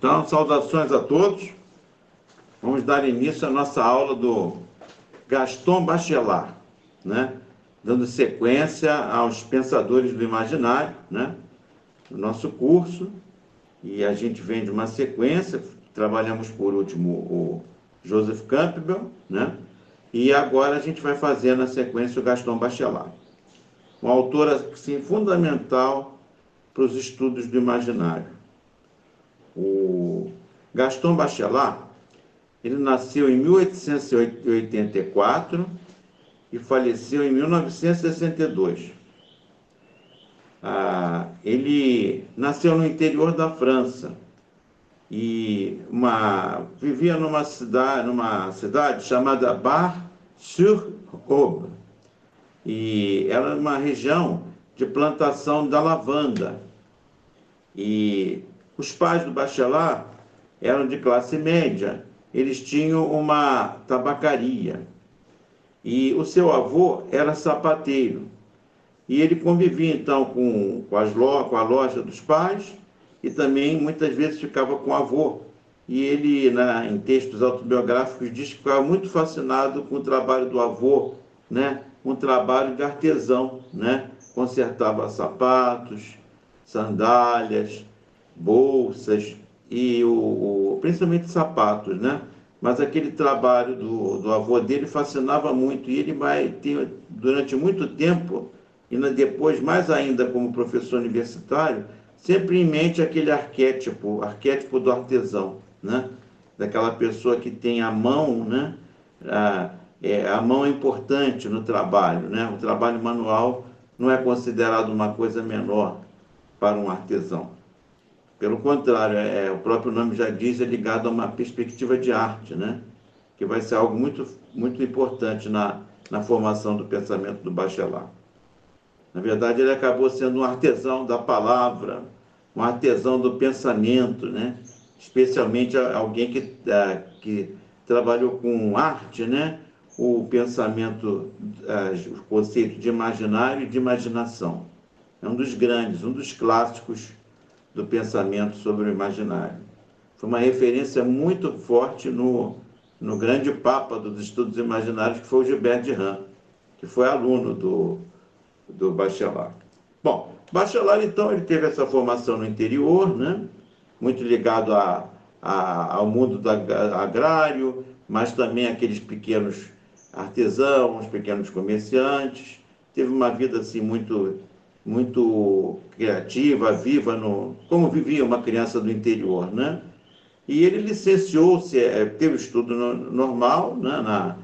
Então, saudações a todos. Vamos dar início à nossa aula do Gaston Bachelard, né? dando sequência aos pensadores do imaginário, né? no nosso curso. E a gente vem de uma sequência, trabalhamos por último o Joseph Campbell, né? e agora a gente vai fazer na sequência o Gaston Bachelard. Um autor assim, fundamental para os estudos do imaginário. O Gaston Bachelard, ele nasceu em 1884 e faleceu em 1962. Ah, ele nasceu no interior da França e uma, vivia numa cidade, numa cidade chamada Bar-sur-Aube. E era uma região de plantação da lavanda. E os pais do Bachelard eram de classe média, eles tinham uma tabacaria. E o seu avô era sapateiro. E ele convivia então com, com, as lo, com a loja dos pais e também muitas vezes ficava com o avô. E ele, na, em textos autobiográficos, diz que ficava muito fascinado com o trabalho do avô, né? um trabalho de artesão, né? consertava sapatos, sandálias, bolsas e o, o, principalmente sapatos, né? Mas aquele trabalho do, do avô dele fascinava muito e ele vai ter, durante muito tempo, e depois mais ainda como professor universitário, sempre em mente aquele arquétipo, arquétipo do artesão, né? Daquela pessoa que tem a mão, né? A, é, a mão é importante no trabalho, né? O trabalho manual não é considerado uma coisa menor para um artesão. Pelo contrário, é, é, o próprio nome já diz, é ligado a uma perspectiva de arte, né? que vai ser algo muito, muito importante na, na formação do pensamento do Bachelard. Na verdade, ele acabou sendo um artesão da palavra, um artesão do pensamento, né? especialmente alguém que, é, que trabalhou com arte, né? o pensamento, é, o conceito de imaginário e de imaginação. É um dos grandes, um dos clássicos do pensamento sobre o imaginário. Foi uma referência muito forte no, no grande papa dos estudos imaginários, que foi o Gilbert de Ram, que foi aluno do, do Bachelard. Bom, Bachelard, então, ele teve essa formação no interior, né? muito ligado a, a, ao mundo da, agrário, mas também aqueles pequenos artesãos, pequenos comerciantes. Teve uma vida assim muito muito criativa, viva, no, como vivia uma criança do interior, né? E ele licenciou-se, é, teve estudo no, normal, né, na,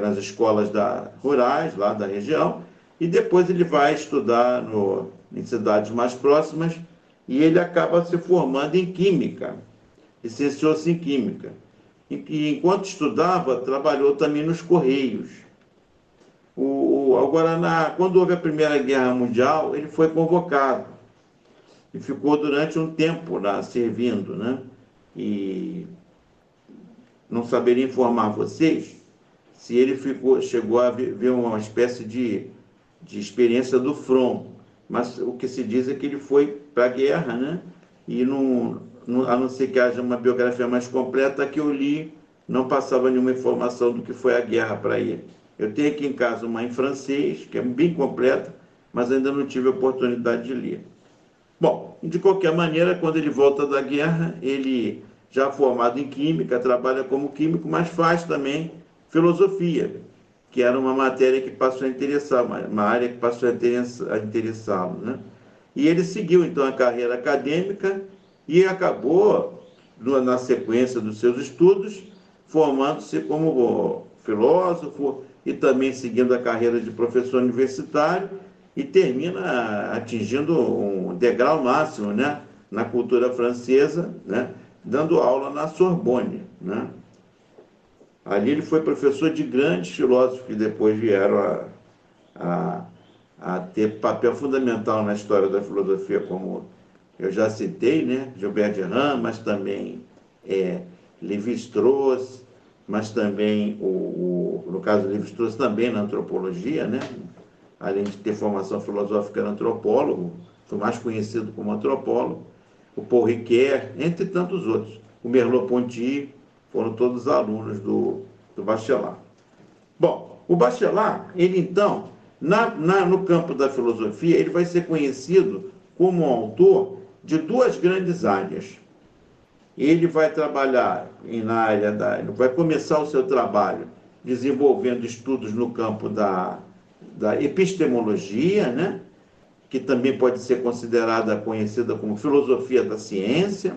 nas escolas da, rurais lá da região, e depois ele vai estudar no, em cidades mais próximas, e ele acaba se formando em Química, licenciou-se em Química. E, e enquanto estudava, trabalhou também nos Correios, o, agora, na, quando houve a Primeira Guerra Mundial, ele foi convocado e ficou durante um tempo lá servindo, né? E não saberia informar vocês se ele ficou, chegou a ver uma espécie de, de experiência do front, mas o que se diz é que ele foi para a guerra, né? E não, não, a não ser que haja uma biografia mais completa, que eu li, não passava nenhuma informação do que foi a guerra para ele. Eu tenho aqui em casa uma em francês, que é bem completa, mas ainda não tive a oportunidade de ler. Bom, de qualquer maneira, quando ele volta da guerra, ele já formado em química, trabalha como químico, mas faz também filosofia, que era uma matéria que passou a interessar, uma área que passou a interessá-lo. Né? E ele seguiu então a carreira acadêmica e acabou, na sequência dos seus estudos, formando-se como filósofo, e também seguindo a carreira de professor universitário e termina atingindo um degrau máximo né, na cultura francesa, né, dando aula na Sorbonne. Né. Ali ele foi professor de grandes filósofos que depois vieram a, a, a ter papel fundamental na história da filosofia, como eu já citei, né, Gilbert de Ram, mas também é, Lévi-Strauss, mas também, o, o, no caso do Levi-Strauss, também na antropologia, né? além de ter formação filosófica, era antropólogo, foi mais conhecido como antropólogo. o Paul Ricoeur, entre tantos outros. O Merleau-Ponty, foram todos alunos do, do Bachelard. Bom, o Bachelard, ele então, na, na, no campo da filosofia, ele vai ser conhecido como autor de duas grandes áreas. Ele vai trabalhar na área da. vai começar o seu trabalho desenvolvendo estudos no campo da, da epistemologia, né? que também pode ser considerada conhecida como filosofia da ciência.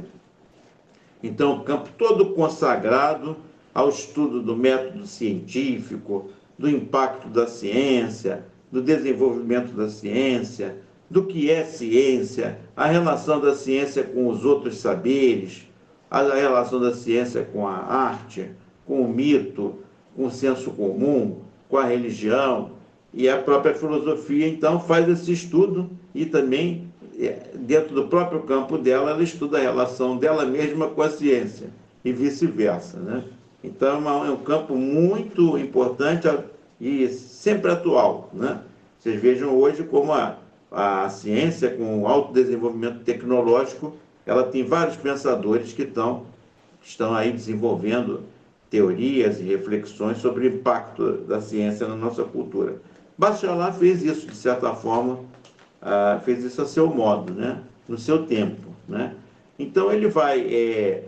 Então, o campo todo consagrado ao estudo do método científico, do impacto da ciência, do desenvolvimento da ciência, do que é ciência, a relação da ciência com os outros saberes, a relação da ciência com a arte, com o mito, com o senso comum, com a religião, e a própria filosofia, então, faz esse estudo e também, é, dentro do próprio campo dela, ela estuda a relação dela mesma com a ciência e vice-versa. Né? Então, é, é um campo muito importante e sempre atual. Né? Vocês vejam hoje como a, a ciência, com o alto desenvolvimento tecnológico, ela tem vários pensadores que estão, estão aí desenvolvendo teorias e reflexões sobre o impacto da ciência na nossa cultura. Bachelard fez isso, de certa forma, uh, fez isso a seu modo, né? no seu tempo. Né? Então ele vai é,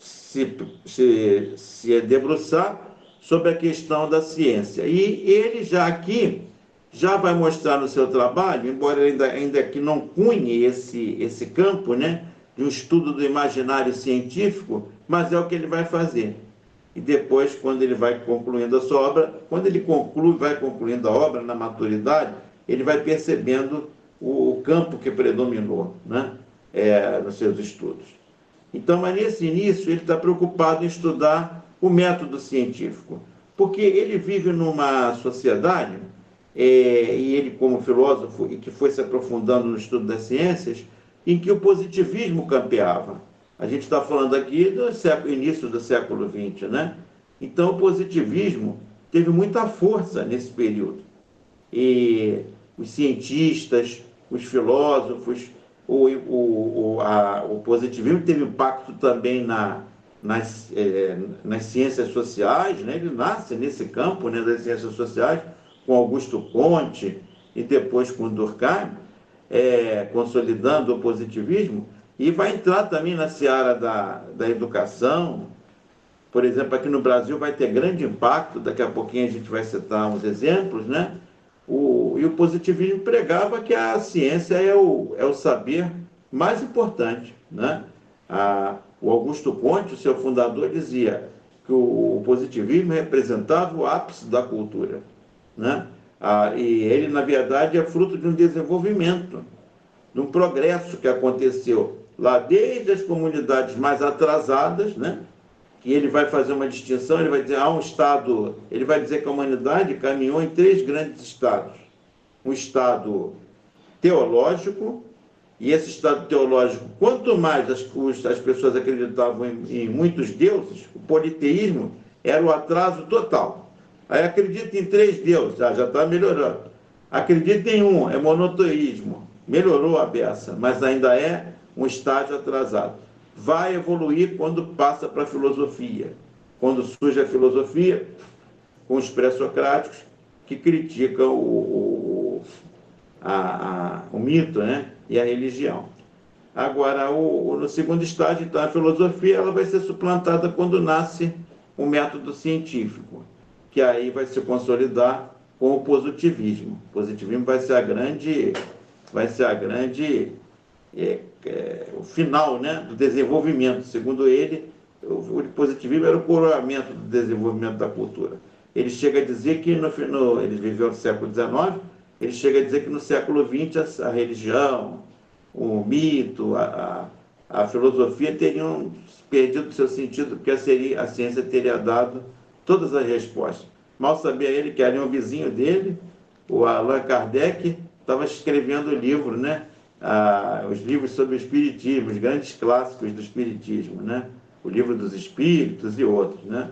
se, se, se debruçar sobre a questão da ciência. E ele já aqui já vai mostrar no seu trabalho, embora ainda, ainda que não cunhe esse, esse campo né, de um estudo do imaginário científico, mas é o que ele vai fazer e depois, quando ele vai concluindo a sua obra, quando ele conclui, vai concluindo a obra na maturidade, ele vai percebendo o campo que predominou né? É, nos seus estudos. Então, mas nesse início, ele está preocupado em estudar o método científico, porque ele vive numa sociedade, é, e ele, como filósofo, e que foi se aprofundando no estudo das ciências, em que o positivismo campeava. A gente está falando aqui do século, início do século XX, né? Então, o positivismo teve muita força nesse período. E os cientistas, os filósofos, o, o, o, a, o positivismo teve impacto também na, nas, é, nas ciências sociais, né? ele nasce nesse campo né, das ciências sociais, com Augusto Conte e depois com Durkheim, é, consolidando o positivismo, e vai entrar também na seara da, da educação. Por exemplo, aqui no Brasil vai ter grande impacto, daqui a pouquinho a gente vai citar uns exemplos, né? O, e o positivismo pregava que a ciência é o, é o saber mais importante, né? A, o Augusto Conte, o seu fundador, dizia que o, o positivismo representava o ápice da cultura, né? Ah, e ele, na verdade, é fruto de um desenvolvimento, de um progresso que aconteceu lá desde as comunidades mais atrasadas, né? que ele vai fazer uma distinção, ele vai dizer, há um estado, ele vai dizer que a humanidade caminhou em três grandes estados. Um estado teológico, e esse estado teológico, quanto mais as, as pessoas acreditavam em, em muitos deuses, o politeísmo era o atraso total. Aí acredita em três deuses, ah, já está melhorando. Acredita em um, é monoteísmo. Melhorou a beça, mas ainda é um estágio atrasado. Vai evoluir quando passa para a filosofia. Quando surge a filosofia, com os pré-socráticos, que criticam o, o, a, a, o mito né? e a religião. Agora, o, no segundo estágio, então, a filosofia ela vai ser suplantada quando nasce o método científico, que aí vai se consolidar com o positivismo. O positivismo vai ser a grande, vai ser a grande é, é, o final né, do desenvolvimento. Segundo ele, o, o positivismo era o coroamento do desenvolvimento da cultura. Ele chega a dizer que, no, no, ele viveu no século XIX, ele chega a dizer que no século XX a, a religião, o mito, a, a, a, filosofia teriam perdido seu sentido, porque a, seria, a ciência teria dado todas as respostas. Mal sabia ele que ali um vizinho dele, o Allan Kardec, estava escrevendo o livro, né? ah, os livros sobre o Espiritismo, os grandes clássicos do Espiritismo, né? o livro dos Espíritos e outros. Né?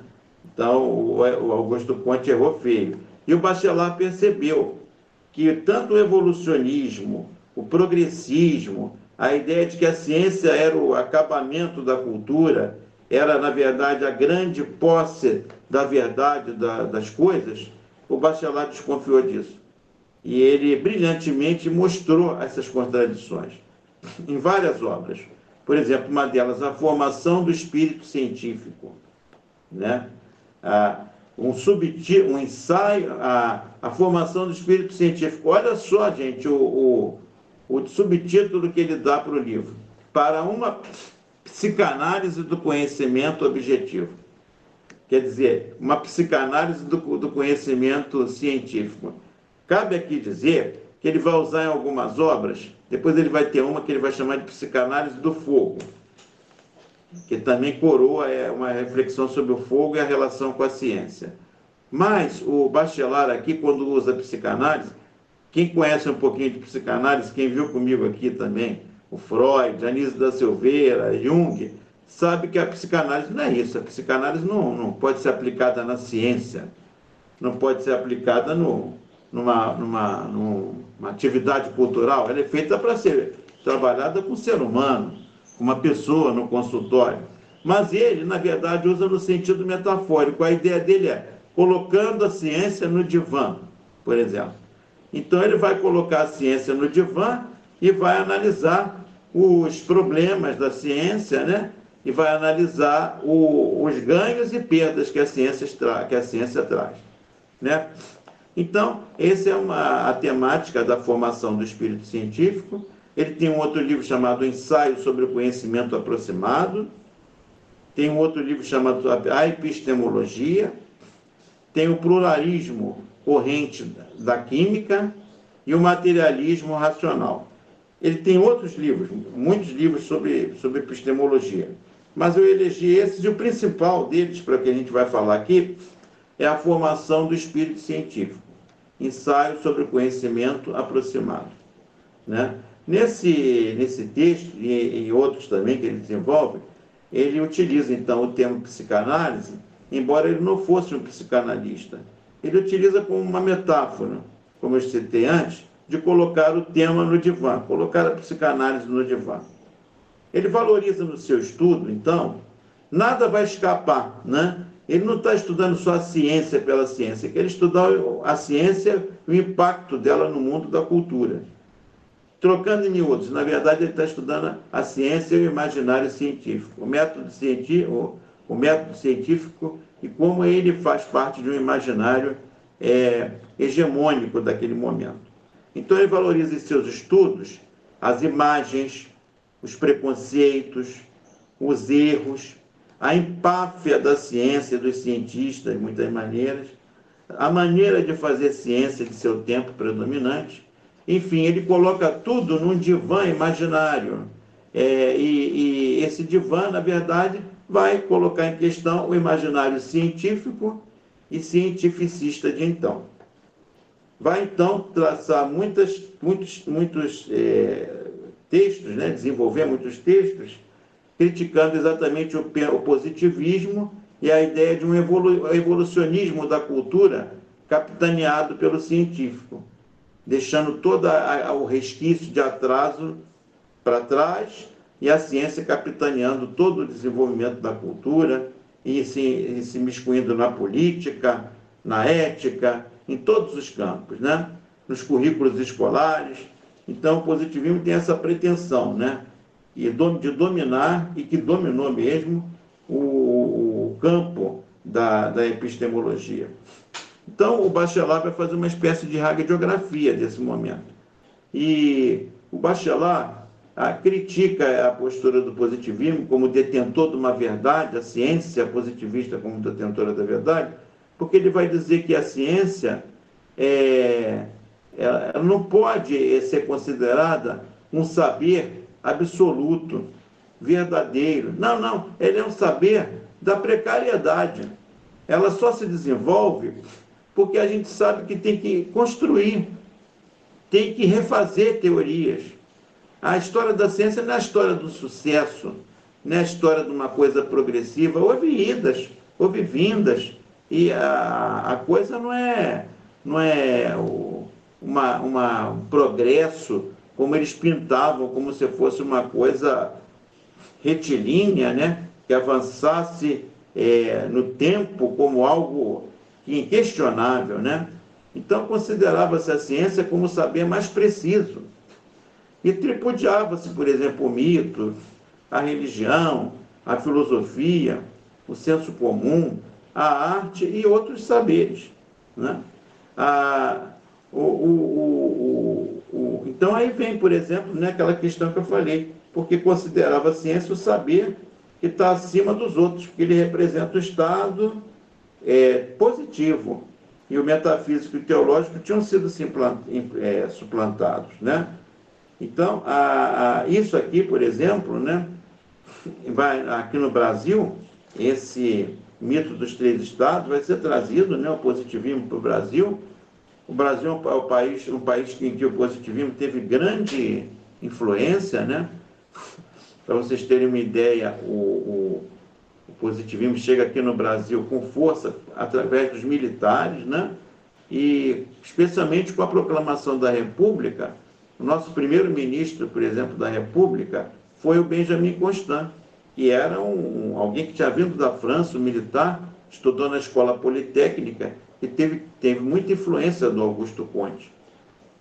Então, o, Augusto Conte errou feio. E o Bachelard percebeu que tanto o evolucionismo, o progressismo, a ideia de que a ciência era o acabamento da cultura, era, na verdade, a grande posse da verdade da, das coisas, o Bachelard desconfiou disso. E ele brilhantemente mostrou essas contradições em várias obras. Por exemplo, uma delas, A Formação do Espírito Científico. Né? Ah, um, um ensaio, a, a formação do espírito científico. Olha só, gente, o, o, o subtítulo que ele dá para o livro. Para uma psicanálise do conhecimento objetivo. Quer dizer, uma psicanálise do, do conhecimento científico. Cabe aqui dizer que ele vai usar em algumas obras, depois ele vai ter uma que ele vai chamar de psicanálise do fogo que também coroa é, uma reflexão sobre o fogo e a relação com a ciência. Mas o Bachelard aqui, quando usa psicanálise, quem conhece um pouquinho de psicanálise, quem viu comigo aqui também, o Freud, Anísio da Silveira, Jung, sabe que a psicanálise não é isso. A psicanálise não, não pode ser aplicada na ciência, não pode ser aplicada no, numa, numa, numa atividade cultural. Ela é feita para ser trabalhada com o ser humano uma pessoa no consultório. Mas ele, na verdade, usa no sentido metafórico. A ideia dele é colocando a ciência no divã, por exemplo. Então, ele vai colocar a ciência no divã e vai analisar os problemas da ciência, né? E vai analisar o, os ganhos e perdas que a ciência, tra que a ciência traz, né? Então, essa é uma, a temática da formação do espírito científico ele tem um outro livro chamado Ensaio sobre o Conhecimento Aproximado. Tem um outro livro chamado A Epistemologia. Tem o Pluralismo Corrente da Química e o Materialismo Racional. Ele tem outros livros, muitos livros sobre, sobre epistemologia. Mas eu elegi esses e o principal deles, para que a gente vai falar aqui, é a formação do espírito científico. Ensaio sobre conhecimento aproximado. Né? Nesse, nesse texto, e em outros também que ele desenvolve, ele utiliza então o termo psicanálise, embora ele não fosse um psicanalista. Ele utiliza como uma metáfora, como eu citei antes, de colocar o tema no divã, colocar a psicanálise no divã. Ele valoriza no seu estudo, então, nada vai escapar, né? Ele não está estudando só a ciência pela ciência, ele estudar a ciência o impacto dela no mundo da cultura. Trocando em miúdos, na verdade ele está estudando a ciência e o imaginário científico, o método científico, o método científico e como ele faz parte de um imaginário é, hegemônico daquele momento. Então ele valoriza em seus estudos as imagens, os preconceitos, os erros, a empáfia da ciência, dos cientistas, de muitas maneiras, a maneira de fazer ciência de seu tempo predominante enfim, ele coloca tudo num divã imaginário. É, e, e esse divã, na verdade, vai colocar em questão o imaginário científico e cientificista de então. Vai então traçar muitas, muitos, muitos é, textos, né, desenvolver muitos textos, criticando exatamente o, o, positivismo e a ideia de um evolu evolucionismo da cultura capitaneado pelo científico deixando todo o resquício de atraso para trás e a ciência capitaneando todo o desenvolvimento da cultura e se, e se miscuindo na política, na ética, em todos os campos, né? nos currículos escolares. Então, o positivismo tem essa pretensão né? de dominar, e que dominou mesmo, o, campo da, da epistemologia. Então, o Bachelard vai fazer uma espécie de radiografia desse momento. E o Bachelard a, critica a postura do positivismo como detentor de uma verdade, a ciência positivista como detentora da verdade, porque ele vai dizer que a ciência é, ela não pode ser considerada um saber absoluto, verdadeiro. Não, não, ele é um saber da precariedade. Ela só se desenvolve porque a gente sabe que tem que construir, tem que refazer teorias. A história da ciência não é a história do sucesso, não é a história de uma coisa progressiva. Houve idas, houve vindas, e a, a coisa não é, não é uma, uma, um progresso como eles pintavam, como se fosse uma coisa retilínea, né? que avançasse é, no tempo como algo inquestionável. Né? Então, considerava-se a ciência como o saber mais preciso. E tripudiava-se, por exemplo, o mito, a religião, a filosofia, o senso comum, a arte e outros saberes. Né? A, o, o, o, então aí vem, por exemplo, né, aquela questão que eu falei, porque considerava a ciência o saber que está acima dos outros, porque ele representa o estado é, positivo. E o metafísico e o teológico tinham sido é, suplantados. Né? Então, a, a, isso aqui, por exemplo, né, vai, aqui no Brasil, esse mito dos três estados vai ser trazido, né, o positivismo para o Brasil. O Brasil é o país, um país em que o positivismo teve grande influência, né? Para vocês terem uma ideia, o, o, o, positivismo chega aqui no Brasil com força através dos militares, né? E especialmente com a proclamação da República, o nosso primeiro ministro, por exemplo, da República foi o Benjamin Constant que era um, alguém que tinha vindo da França, um militar, estudou na escola politécnica e teve, teve muita influência do Augusto Conte.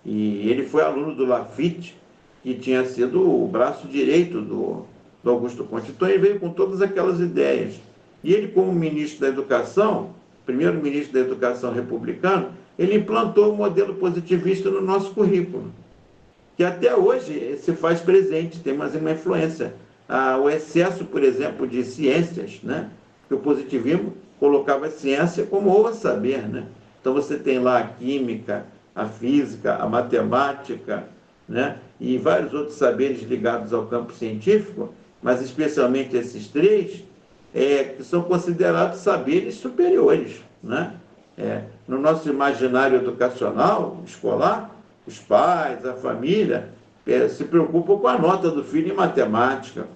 E ele foi aluno do Lafitte, que tinha sido o braço direito do, do Augusto Conte. Então ele veio com todas aquelas ideias. E ele, como ministro da Educação, primeiro ministro da Educação republicano, ele implantou o modelo positivista no nosso currículo, que até hoje se faz presente, tem mais uma influência ah, o excesso, por exemplo, de ciências, né? que o positivismo colocava a ciência como o saber. Né? Então você tem lá a química, a física, a matemática, né? e vários outros saberes ligados ao campo científico, mas especialmente esses três, é, que são considerados saberes superiores. Né? É, no nosso imaginário educacional, escolar, os pais, a família, é, se preocupam com a nota do filho em matemática,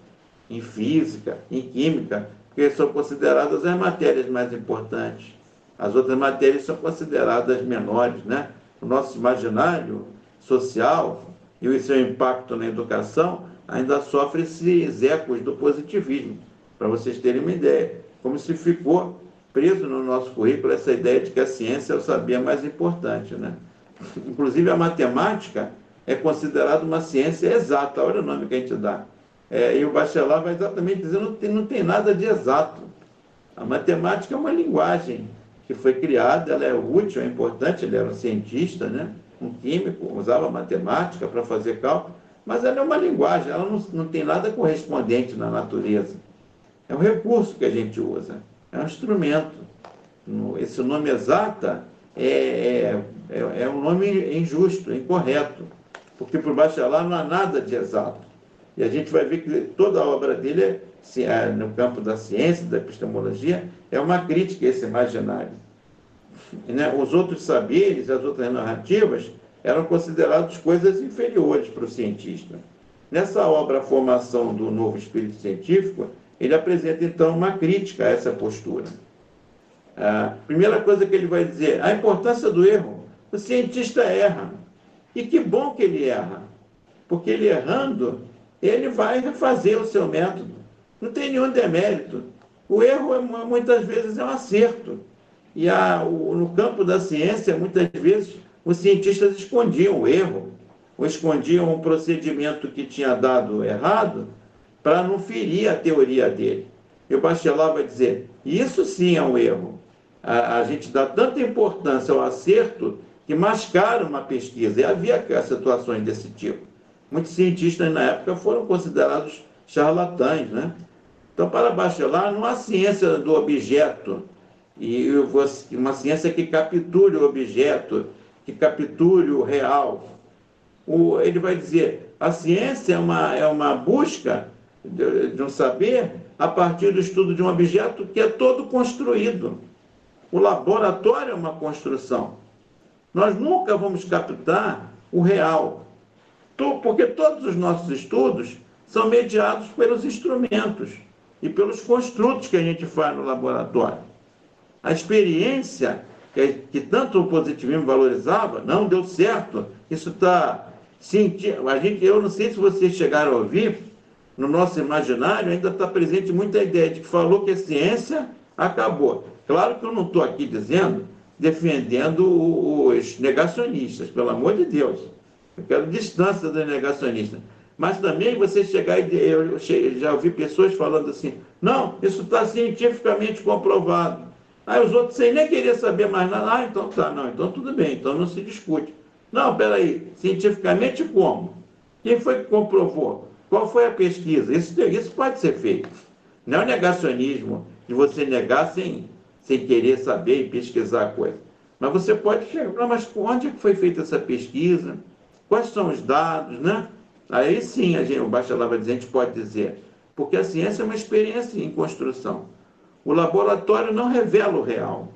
em física, em química, porque são consideradas as matérias mais importantes. As outras matérias são consideradas menores, né? O nosso imaginário social e o seu impacto na educação ainda sofre esses ecos do positivismo, para vocês terem uma ideia. Como se ficou preso no nosso currículo essa ideia de que a ciência é o saber mais importante, né? Inclusive a matemática é considerada uma ciência exata, olha o nome que a gente dá. É, e o Bachelard vai exatamente dizer não tem, não tem nada de exato. A matemática é uma linguagem que foi criada, ela é útil, é importante, ele era um cientista, né? um químico, usava matemática para fazer cálculo, mas ela é uma linguagem, ela não, não tem nada correspondente na natureza. É um recurso que a gente usa, é um instrumento. Esse nome exata é, é, é, é um nome injusto, incorreto porque por baixo lá não há nada de exato. E a gente vai ver que toda a obra dele, é, é, no campo da ciência, da epistemologia, é uma crítica a esse imaginário. Né? Os outros saberes, as outras narrativas, eram considerados coisas inferiores para o cientista. Nessa obra, A Formação do Novo Espírito Científico, ele apresenta então uma crítica a essa postura. A primeira coisa que ele vai dizer, a importância do erro. O cientista erra. E que bom que ele erra, porque ele errando, ele vai refazer o seu método. Não tem nenhum demérito. O erro é, muitas vezes é um acerto. E a, o, no campo da ciência, muitas vezes, os cientistas escondiam o erro, ou escondiam um procedimento que tinha dado errado, para não ferir a teoria dele. E o Bachelard vai dizer: isso sim é um erro. A, a gente dá tanta importância ao acerto que mascaram uma pesquisa. E havia situações desse tipo. Muitos cientistas na época foram considerados charlatães, né? Então, para Bachelard, não há ciência do objeto, e uma ciência que capture o objeto, que capture o real. O, ele vai dizer, a ciência é uma, é uma busca de, de um saber a partir do estudo de um objeto que é todo construído. O laboratório é uma construção. Nós nunca vamos captar o real, porque todos os nossos estudos são mediados pelos instrumentos e pelos construtos que a gente faz no laboratório. A experiência que, que tanto o positivismo valorizava não deu certo. Isso está a gente, eu não sei se vocês chegaram a ouvir, no nosso imaginário ainda está presente muita ideia de que falou que a ciência acabou. Claro que eu não estou aqui dizendo, defendendo os negacionistas, pelo amor de Deus. Eu quero distância dos negacionistas. Mas também você chegar e eu já ouvi pessoas falando assim, não, isso está cientificamente comprovado. Aí os outros sem nem querer saber mais nada, ah, então tá, não, então tudo bem, então não se discute. Não, peraí, cientificamente como? Quem foi que comprovou? Qual foi a pesquisa? Isso, isso pode ser feito. Não é o negacionismo de você negar sem, sem querer saber e pesquisar a coisa. Mas você pode chegar, mas onde é foi feita essa pesquisa? Quais são os dados, né? Aí sim, a gente, o bacharel vai dizer, a gente pode dizer, porque a ciência é uma experiência em construção. O laboratório não revela o real.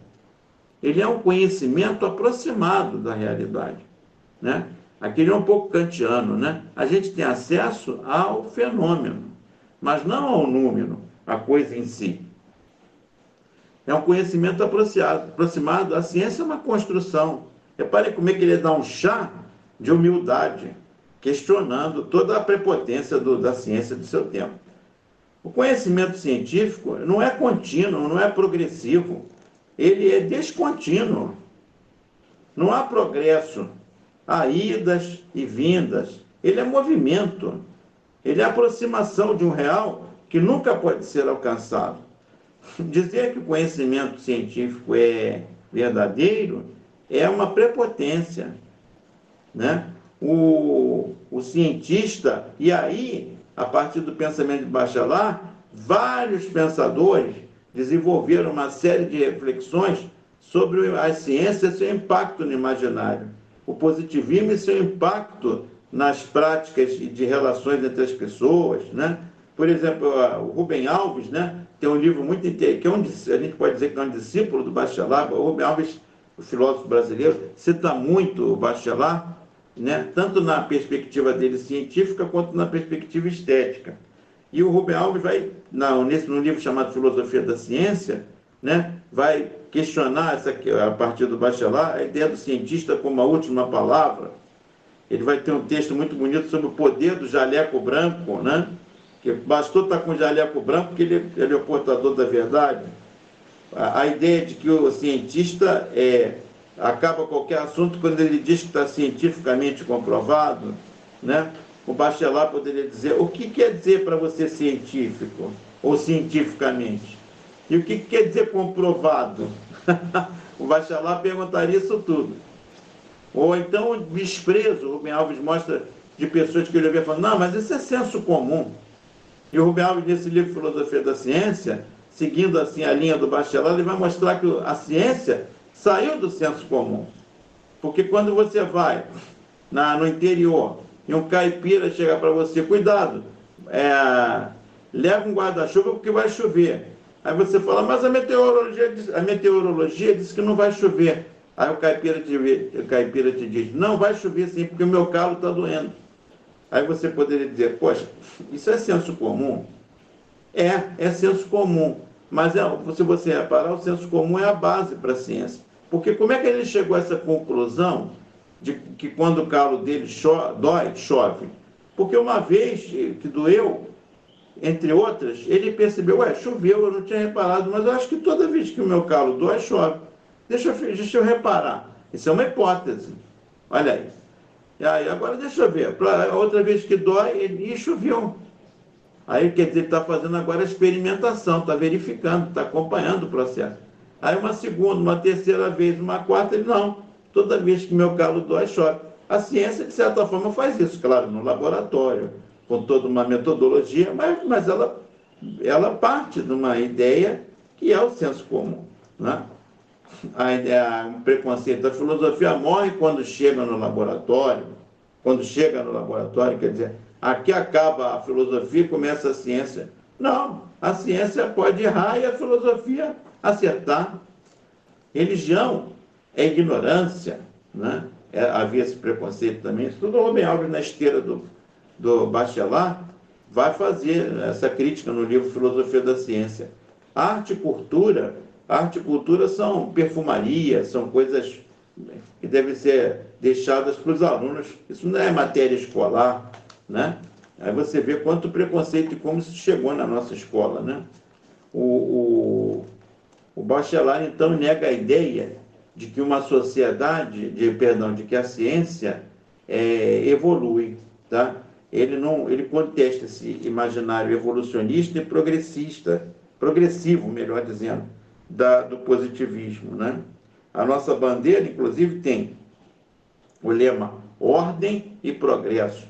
Ele é um conhecimento aproximado da realidade. Né? Aquele é um pouco kantiano. Né? A gente tem acesso ao fenômeno, mas não ao número, a coisa em si. É um conhecimento aproximado. A ciência é uma construção. Repare como é que ele dá um chá de humildade questionando toda a prepotência do, da ciência do seu tempo. O conhecimento científico não é contínuo, não é progressivo, ele é descontínuo. Não há progresso, há idas e vindas. Ele é movimento, ele é aproximação de um real que nunca pode ser alcançado. Dizer que o conhecimento científico é verdadeiro é uma prepotência, né? o, o cientista, e aí, a partir do pensamento de Bachelard, vários pensadores desenvolveram uma série de reflexões sobre a ciência e seu impacto no imaginário, o positivismo e seu impacto nas práticas de relações entre as pessoas, né? Por exemplo, o Rubem Alves, né, tem um livro muito que é um, a gente pode dizer que é um discípulo do Bachelard, o Rubem Alves, o filósofo brasileiro, cita muito o Bachelard, né? tanto na perspectiva dele científica quanto na perspectiva estética. E o Rubem Alves vai, na, nesse, no livro chamado Filosofia da Ciência, né, vai questionar, essa, a partir do Bachelard, a ideia do cientista como a última palavra. Ele vai ter um texto muito bonito sobre o poder do jaleco branco, né? que bastou estar com o jaleco branco que ele, ele é o portador da verdade. A, a ideia de que o cientista é acaba qualquer assunto quando ele diz que está cientificamente comprovado, né? O Bachelard poderia dizer o que quer dizer para você científico ou cientificamente e o que quer dizer comprovado. o Bachelard perguntaria isso tudo. Ou então o desprezo, o Rubem Alves mostra de pessoas que ele ouvia falando, não, mas isso é senso comum. E o Rubem Alves, nesse livro Filosofia da Ciência, seguindo assim a linha do Bachelard, ele vai mostrar que a ciência saiu do senso comum. Porque quando você vai na, no interior e um caipira chega para você, cuidado, é, leva um guarda-chuva porque vai chover. Aí você fala, mas a meteorologia, a meteorologia diz que não vai chover. Aí o caipira, te, o caipira te diz, não, vai chover sim, porque o meu calo está doendo. Aí você poderia dizer, poxa, isso é senso comum? É, é senso comum. Mas é, se você reparar, o senso comum é a base para a ciência. Porque como é que ele chegou a essa conclusão de que quando o calo dele cho dói, chove? Porque uma vez que doeu, entre outras, ele percebeu, ué, choveu, eu não tinha reparado, mas eu acho que toda vez que o meu calo dói, chove. Deixa eu, deixa eu reparar. Isso é uma hipótese. Olha aí. E aí, agora deixa eu ver. Outra vez que dói, ele choveu. Aí, quer dizer, está fazendo agora a experimentação, está verificando, está acompanhando o processo. Aí uma segunda, uma terceira vez, uma quarta, ele não. Toda vez que meu calo dói, chove. A ciência, de certa forma, faz isso, claro, no laboratório, com toda uma metodologia, mas, mas ela, ela parte de uma ideia que é o senso comum. Né? A ideia, o preconceito, a filosofia morre quando chega no laboratório, quando chega no laboratório, quer dizer, aqui acaba a filosofia e começa a ciência. Não, a ciência pode errar e a filosofia acertar. Religião é ignorância, né? É, havia esse preconceito também. Tudo o Rubem Alves, na esteira do, do Bachelard, vai fazer essa crítica no livro Filosofia da Ciência. Arte e cultura, arte e cultura são perfumaria, são coisas que devem ser deixadas para os alunos. Isso não é matéria escolar, né? Aí você vê quanto preconceito e como isso chegou na nossa escola, né? O, o, o Bachelard, então, nega a ideia de que uma sociedade, de, perdão, de que a ciência é, evolui, tá? Ele não, ele contesta esse imaginário evolucionista e progressista, progressivo, melhor dizendo, da, do positivismo, né? A nossa bandeira, inclusive, tem o lema ordem e progresso,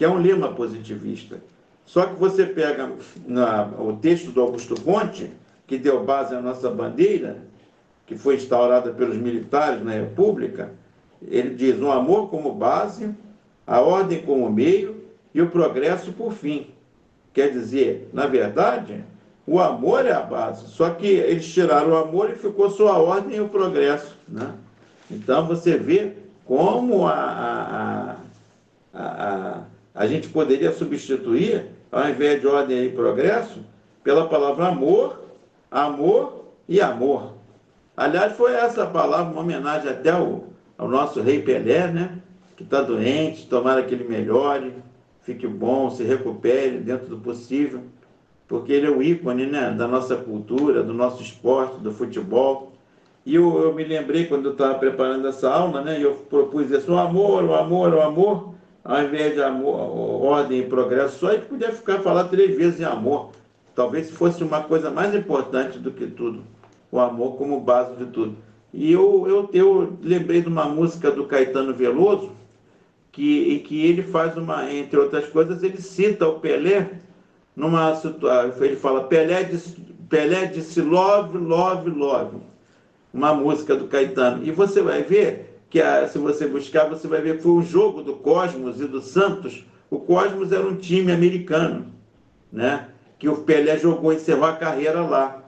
que é um lema positivista. Só que você pega na, o texto do Augusto Conte, que deu base à nossa bandeira, que foi instaurada pelos militares na República, ele diz: o amor como base, a ordem como meio e o progresso por fim. Quer dizer, na verdade, o amor é a base, só que eles tiraram o amor e ficou só a ordem e o progresso. Né? Então você vê como a, a, a, a, a gente poderia substituir, ao invés de ordem e progresso, pela palavra amor, amor e amor. Aliás, foi essa palavra uma homenagem até ao, ao nosso rei Pelé, né? que está doente, tomara que ele melhore, fique bom, se recupere dentro do possível porque ele é o ícone né, da nossa cultura, do nosso esporte, do futebol. E eu, eu me lembrei quando eu estava preparando essa aula, né, eu propus isso, o amor, o amor, o amor, ao invés de amor, ordem e progresso, só ele podia ficar falar três vezes em amor. Talvez fosse uma coisa mais importante do que tudo, o amor como base de tudo. E eu, eu, eu lembrei de uma música do Caetano Veloso, que, em que ele faz uma, entre outras coisas, ele cita o Pelé numa situação, ele fala Pelé disse, Pelé disse love, love, love, uma música do Caetano. E você vai ver que a, se você buscar, você vai ver que foi um jogo do Cosmos e do Santos. O Cosmos era um time americano, né? Que o Pelé jogou, encerrou a carreira lá.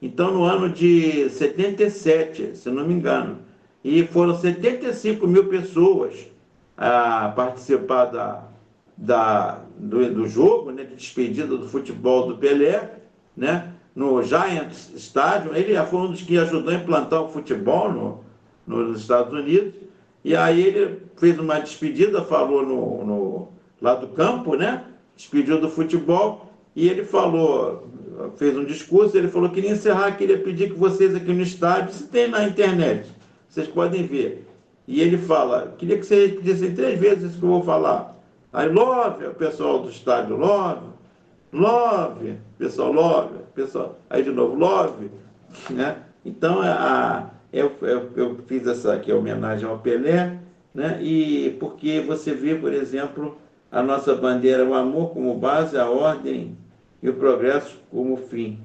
Então, no ano de 77, se não me engano, e foram 75 mil pessoas a participar da, da, do, do jogo, né, de despedida do futebol do Pelé, né, no Giants Stadium. Ele foi um dos que ajudou a implantar o futebol no, nos Estados Unidos. E aí ele fez uma despedida, falou no, no, lá do campo, né? Despediu do futebol e ele falou, fez um discurso, ele falou que queria encerrar, queria pedir que vocês aqui no estádio, se tem na internet, vocês podem ver. E ele fala, queria que vocês pedissem três vezes isso que eu vou falar. Aí love, o pessoal do estádio love, love, pessoal love, pessoal, aí de novo love, né? Então a, eu, eu, eu fiz essa aqui homenagem ao Pelé, né? E porque você vê, por exemplo, a nossa bandeira, o amor como base, a ordem e o progresso como fim.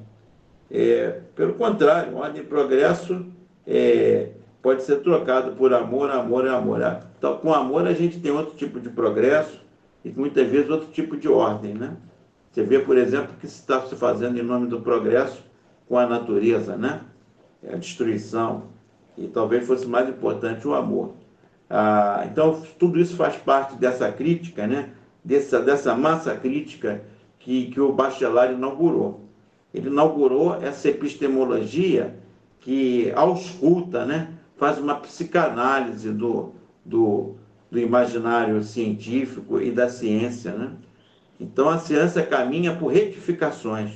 É, pelo contrário, ordem e progresso é, pode ser trocado por amor, amor e amor. Então, com amor a gente tem outro tipo de progresso, e muitas vezes outro tipo de ordem. Né? Você vê, por exemplo, que se está se fazendo em nome do progresso com a natureza, né? A destruição, e talvez fosse mais importante o amor. Ah, então, tudo isso faz parte dessa crítica, né? dessa, dessa massa crítica que, que o Bachelard inaugurou. Ele inaugurou essa epistemologia que ausculta, né? faz uma psicanálise do, do, do imaginário científico e da ciência. Né? Então a ciência caminha por retificações.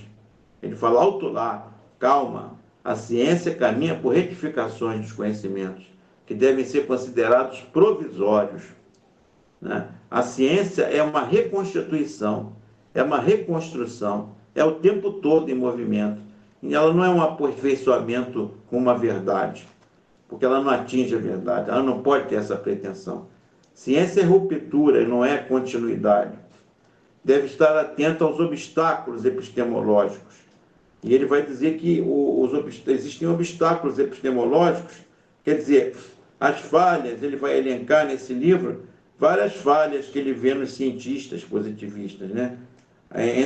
Ele fala alto lá, calma, a ciência caminha por retificações dos conhecimentos, que devem ser considerados provisórios. Né? A ciência é uma reconstituição, é uma reconstrução, é o tempo todo em movimento. E ela não é um aperfeiçoamento com uma verdade, porque ela não atinge a verdade, ela não pode ter essa pretensão. Ciência é ruptura e não é continuidade. Deve estar atento aos obstáculos epistemológicos. E ele vai dizer que os, existem obstáculos epistemológicos, quer dizer, as falhas, ele vai elencar nesse livro várias falhas que ele vê nos cientistas positivistas. Né?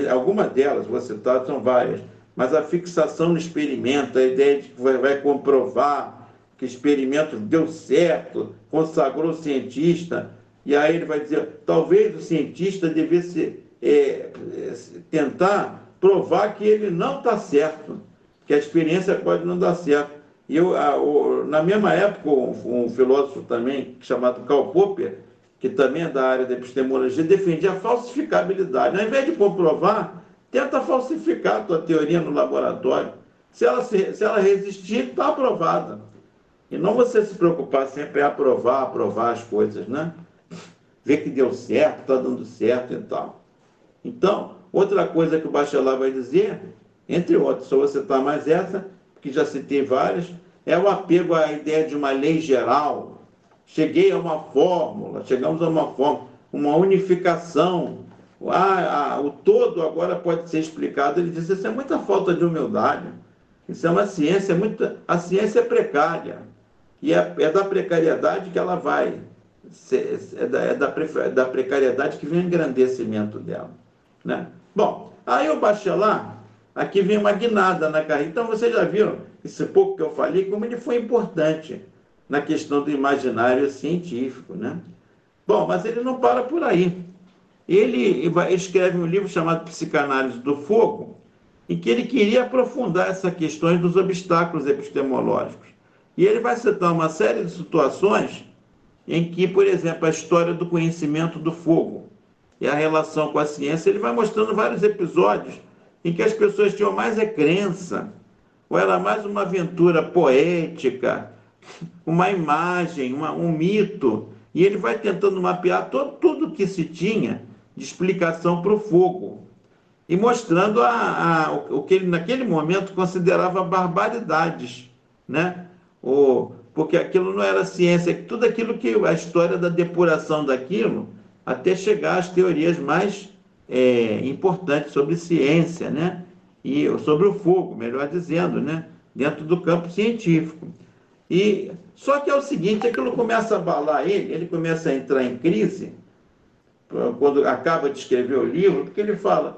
Algumas delas, vou citar, são várias, mas a fixação no experimento, a ideia de que vai, vai comprovar que experimento deu certo, consagrou o cientista, e aí ele vai dizer, talvez o cientista devesse é, é, tentar provar que ele não está certo, que a experiência pode não dar certo. E eu, a, o, na mesma época, um, um, filósofo também chamado Karl Popper, que também é da área da epistemologia, defendia a falsificabilidade. Ao invés de comprovar, tenta falsificar a tua teoria no laboratório. Se ela, se, se ela resistir, está aprovada. E não você se preocupar sempre em aprovar, aprovar as coisas, né? Ver que deu certo, está dando certo e tal. Então, outra coisa que o bacharel vai dizer, entre outros, só você citar mais essa, que já citei várias, é o apego à ideia de uma lei geral. Cheguei a uma fórmula, chegamos a uma fórmula, uma unificação. Ah, ah, o todo agora pode ser explicado. Ele diz: Isso é muita falta de humildade. Isso é uma ciência, muita, a ciência é precária. E é, é da precariedade que ela vai. É da, é da, da precariedade que vem o engrandecimento dela. Né? Bom, aí o Bachelard Aqui vem uma guinada na carreira. Então vocês já viram, esse pouco que eu falei, como ele foi importante na questão do imaginário científico. Né? Bom, mas ele não para por aí. Ele escreve um livro chamado Psicanálise do Fogo, em que ele queria aprofundar essas questões dos obstáculos epistemológicos. E ele vai citar uma série de situações em que, por exemplo, a história do conhecimento do fogo e a relação com a ciência, ele vai mostrando vários episódios em que as pessoas tinham mais é crença, ou era mais uma aventura poética, uma imagem, uma, um mito, e ele vai tentando mapear todo, tudo que se tinha de explicação para o fogo, e mostrando a, a, o, o, que ele naquele momento considerava barbaridades, né? O, porque aquilo não era ciência, tudo aquilo que a história da depuração daquilo, até chegar às teorias mais é, importante sobre ciência, né? E sobre o fogo, melhor dizendo, né? Dentro do campo científico. E só que é o seguinte, aquilo começa a abalar ele, ele começa a entrar em crise quando acaba de escrever o livro, porque ele fala,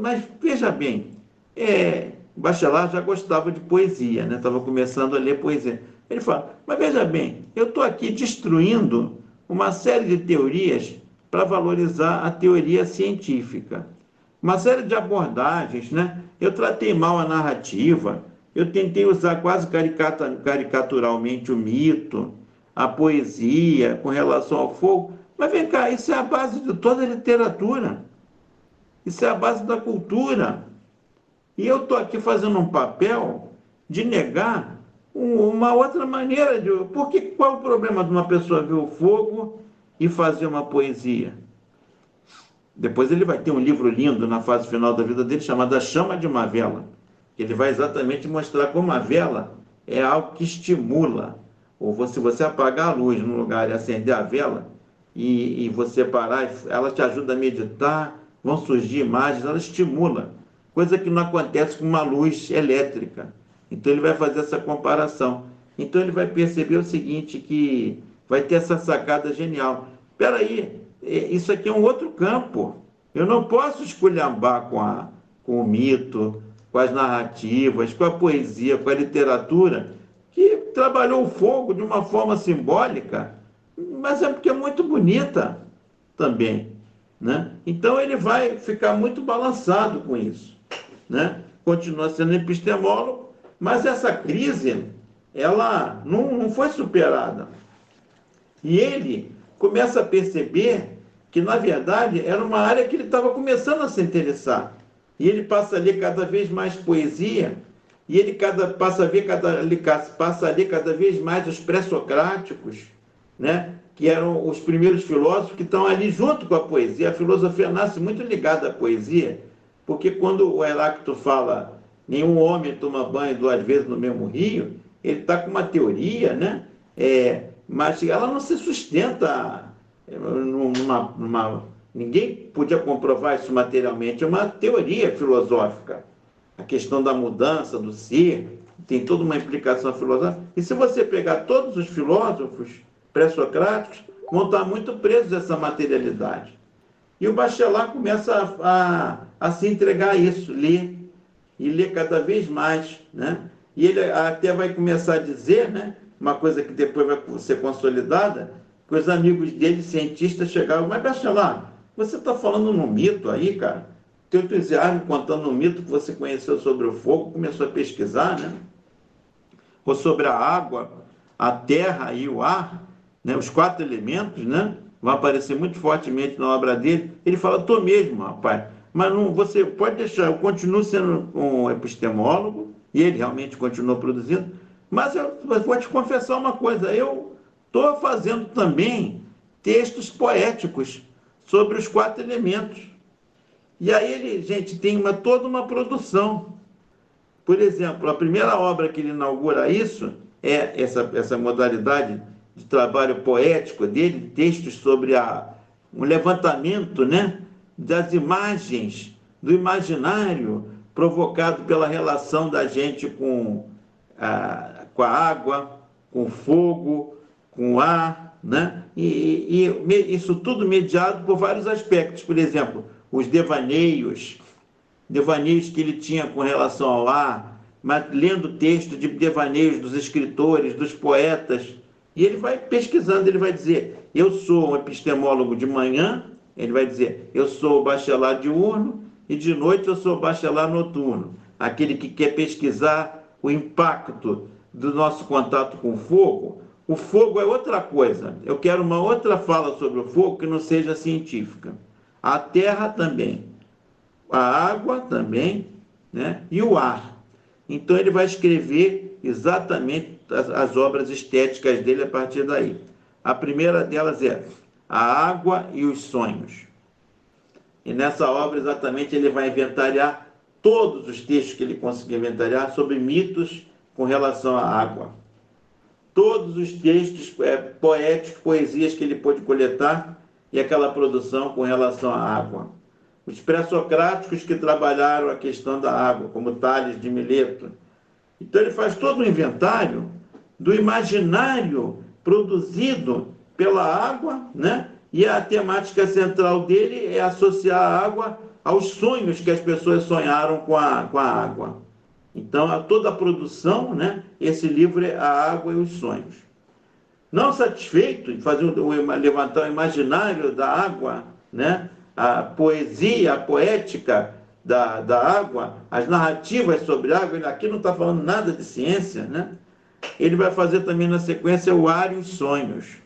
mas veja bem, é, Bachelard já gostava de poesia, né? Estava começando a ler poesia. Ele fala, mas veja bem, eu estou aqui destruindo uma série de teorias para valorizar a teoria científica. Uma série de abordagens, né? Eu tratei mal a narrativa, eu tentei usar quase caricaturalmente o mito, a poesia com relação ao fogo, mas vem cá, isso é a base de toda a literatura. Isso é a base da cultura. E eu estou aqui fazendo um papel de negar uma outra maneira de. Porque qual é o problema de uma pessoa ver o fogo e fazer uma poesia. Depois ele vai ter um livro lindo na fase final da vida dele chamado A Chama de uma Vela. Ele vai exatamente mostrar como a vela é algo que estimula. Ou se você apagar a luz no lugar e acender a vela, e, e você parar, ela te ajuda a meditar, vão surgir imagens, ela estimula. Coisa que não acontece com uma luz elétrica. Então ele vai fazer essa comparação. Então ele vai perceber o seguinte, que vai ter essa sacada genial. Espera aí, é, isso aqui é um outro campo. Eu não posso esculhambar com, a, com o mito, com as narrativas, com a poesia, com a literatura, que trabalhou o fogo de uma forma simbólica, mas é porque é muito bonita também. Né? Então ele vai ficar muito balançado com isso. Né? Continua sendo epistemólogo, mas essa crise ela não, não foi superada. E ele começa a perceber que, na verdade, era uma área que ele estava começando a se interessar. E ele passa a ler cada vez mais poesia, e ele cada, passa, a ver cada, passa a ler cada vez mais os pré-socráticos, né? que eram os primeiros filósofos que estão ali junto com a poesia. A filosofia nasce muito ligada à poesia, porque quando o Heráclito fala nenhum homem toma banho duas vezes no mesmo rio, ele está com uma teoria, né? É, mas ela não se sustenta numa, numa, ninguém podia comprovar isso materialmente, é uma teoria filosófica. A questão da mudança, do ser, tem toda uma implicação filosófica. E se você pegar todos os filósofos pré-socráticos, vão estar muito presos a essa materialidade. E o Bachelard começa a, a, a se entregar a isso, ler, e ler cada vez mais. Né? E ele até vai começar a dizer né, uma coisa que depois vai ser consolidada, que os amigos dele, cientistas, chegaram, mas Bachelard, você está falando num mito aí, cara? Teu entusiasmo contando um mito que você conheceu sobre o fogo, começou a pesquisar, né? ou sobre a água, a terra e o ar, né, os quatro elementos, né, vão aparecer muito fortemente na obra dele. Ele fala, tô mesmo, rapaz. Mas não, você pode deixar, eu continuo sendo um epistemólogo, e ele realmente continuou produzindo, mas eu vou te confessar uma coisa, eu estou fazendo também textos poéticos sobre os quatro elementos. E aí ele, gente, tem uma, toda uma produção. Por exemplo, a primeira obra que ele inaugura isso é essa, essa modalidade de trabalho poético dele, textos sobre a, um levantamento né, das imagens, do imaginário provocado pela relação da gente com a, com a água, com o fogo, com o ar, né? E, e, isso tudo mediado por vários aspectos. Por exemplo, os devaneios, devaneios que ele tinha com relação ao ar, mas lendo texto de devaneios dos escritores, dos poetas, e ele vai pesquisando, ele vai dizer: eu sou um epistemólogo de manhã, ele vai dizer: eu sou bachelar diurno, e de noite eu sou bachelar noturno. Aquele que quer pesquisar o impacto do nosso contato com o fogo, o fogo é outra coisa. Eu quero uma outra fala sobre o fogo que não seja científica. A terra também, a água também, né? e o ar. Então ele vai escrever exatamente as, as obras estéticas dele a partir daí. A primeira delas é A Água e os Sonhos. E nessa obra, exatamente, ele vai inventariar todos os textos que ele conseguiu inventariar sobre mitos com relação à água. Todos os textos é, poéticos, poesias que ele pôde coletar e aquela produção com relação à água. Os pré-socráticos que trabalharam a questão da água, como Tales de Mileto. Então ele faz todo um inventário do imaginário produzido pela água, né? E a temática central dele é associar a água aos sonhos que as pessoas sonharam com a, com a água. Então, a toda a produção, né? Esse livro é A Água e os Sonhos. Não satisfeito em fazer levantar o imaginário da água, né? A poesia, a poética da, da água, as narrativas sobre água, ele aqui não está falando nada de ciência, né? Ele vai fazer também na sequência o ar e os sonhos,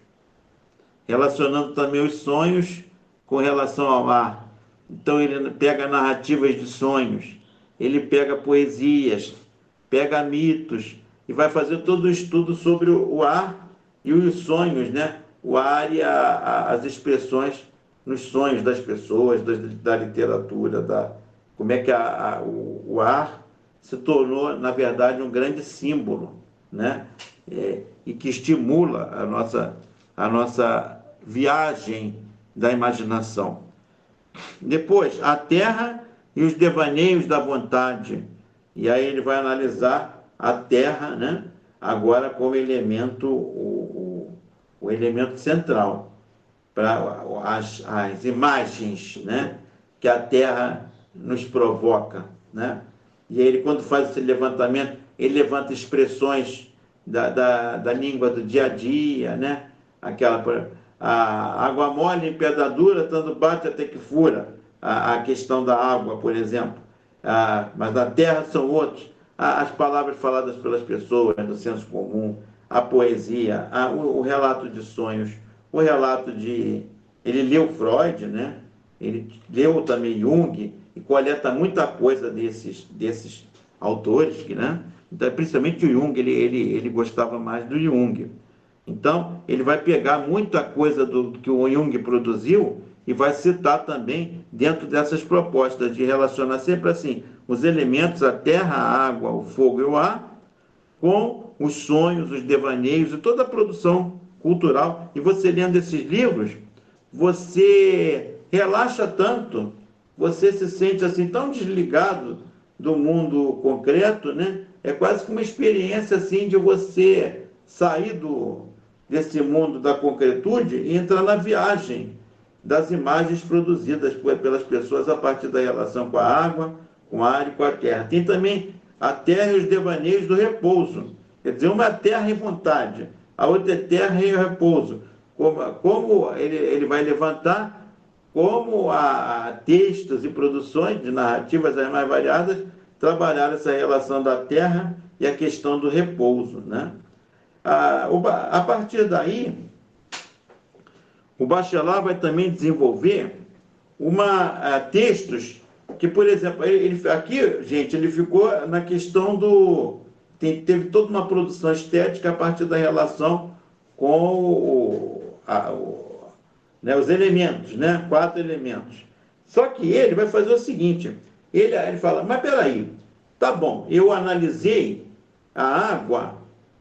relacionando também os sonhos com relação ao ar. Então ele pega narrativas de sonhos, ele pega poesias, pega mitos e vai fazer todo o estudo sobre o ar e os sonhos, né? O ar e a, a, as expressões nos sonhos das pessoas, da, da literatura, da como é que a, o, o ar se tornou, na verdade, um grande símbolo né? É, e que estimula a nossa, a nossa viagem da imaginação. Depois, a terra e os devaneios da vontade. E aí ele vai analisar a terra, né? agora como elemento, o, o, o elemento central para as, as imagens né? que a terra nos provoca. Né? E ele, quando faz esse levantamento, ele levanta expressões da, da, da língua do dia a dia, né? Aquela a água mole em pedra dura, tanto bate até que fura. A, questão da água, por exemplo. A, mas na terra são outros. A, as palavras faladas pelas pessoas, do senso comum, a poesia, a, o, o, relato de sonhos, o relato de. Ele leu Freud, né? Ele leu também Jung e coleta muita coisa desses, desses autores, né? Então, principalmente o Jung, ele, ele, ele gostava mais do Jung. Então, ele vai pegar muita coisa do que o Jung produziu e vai citar também dentro dessas propostas de relacionar sempre assim os elementos, a terra, a água, o fogo e o ar, com os sonhos, os devaneios e toda a produção cultural. E você lendo esses livros, você relaxa tanto, você se sente assim tão desligado do mundo concreto, né? É quase que uma experiência assim de você sair do, desse mundo da concretude e entrar na viagem das imagens produzidas pelas pessoas a partir da relação com a água, com o ar e com a terra. Tem também a terra e os devaneios do repouso. Quer dizer, uma terra e vontade, a outra é terra e repouso. Como, como ele, ele vai levantar como a, a textos e produções de narrativas as mais variadas trabalhar essa relação da terra e a questão do repouso. Né? A, a partir daí, o bacharel vai também desenvolver uma, textos que, por exemplo, ele, aqui, gente, ele ficou na questão do. Tem, teve toda uma produção estética a partir da relação com o, a, o, né, os elementos, né? quatro elementos. Só que ele vai fazer o seguinte: ele, ele fala, mas peraí, tá bom, eu analisei a água,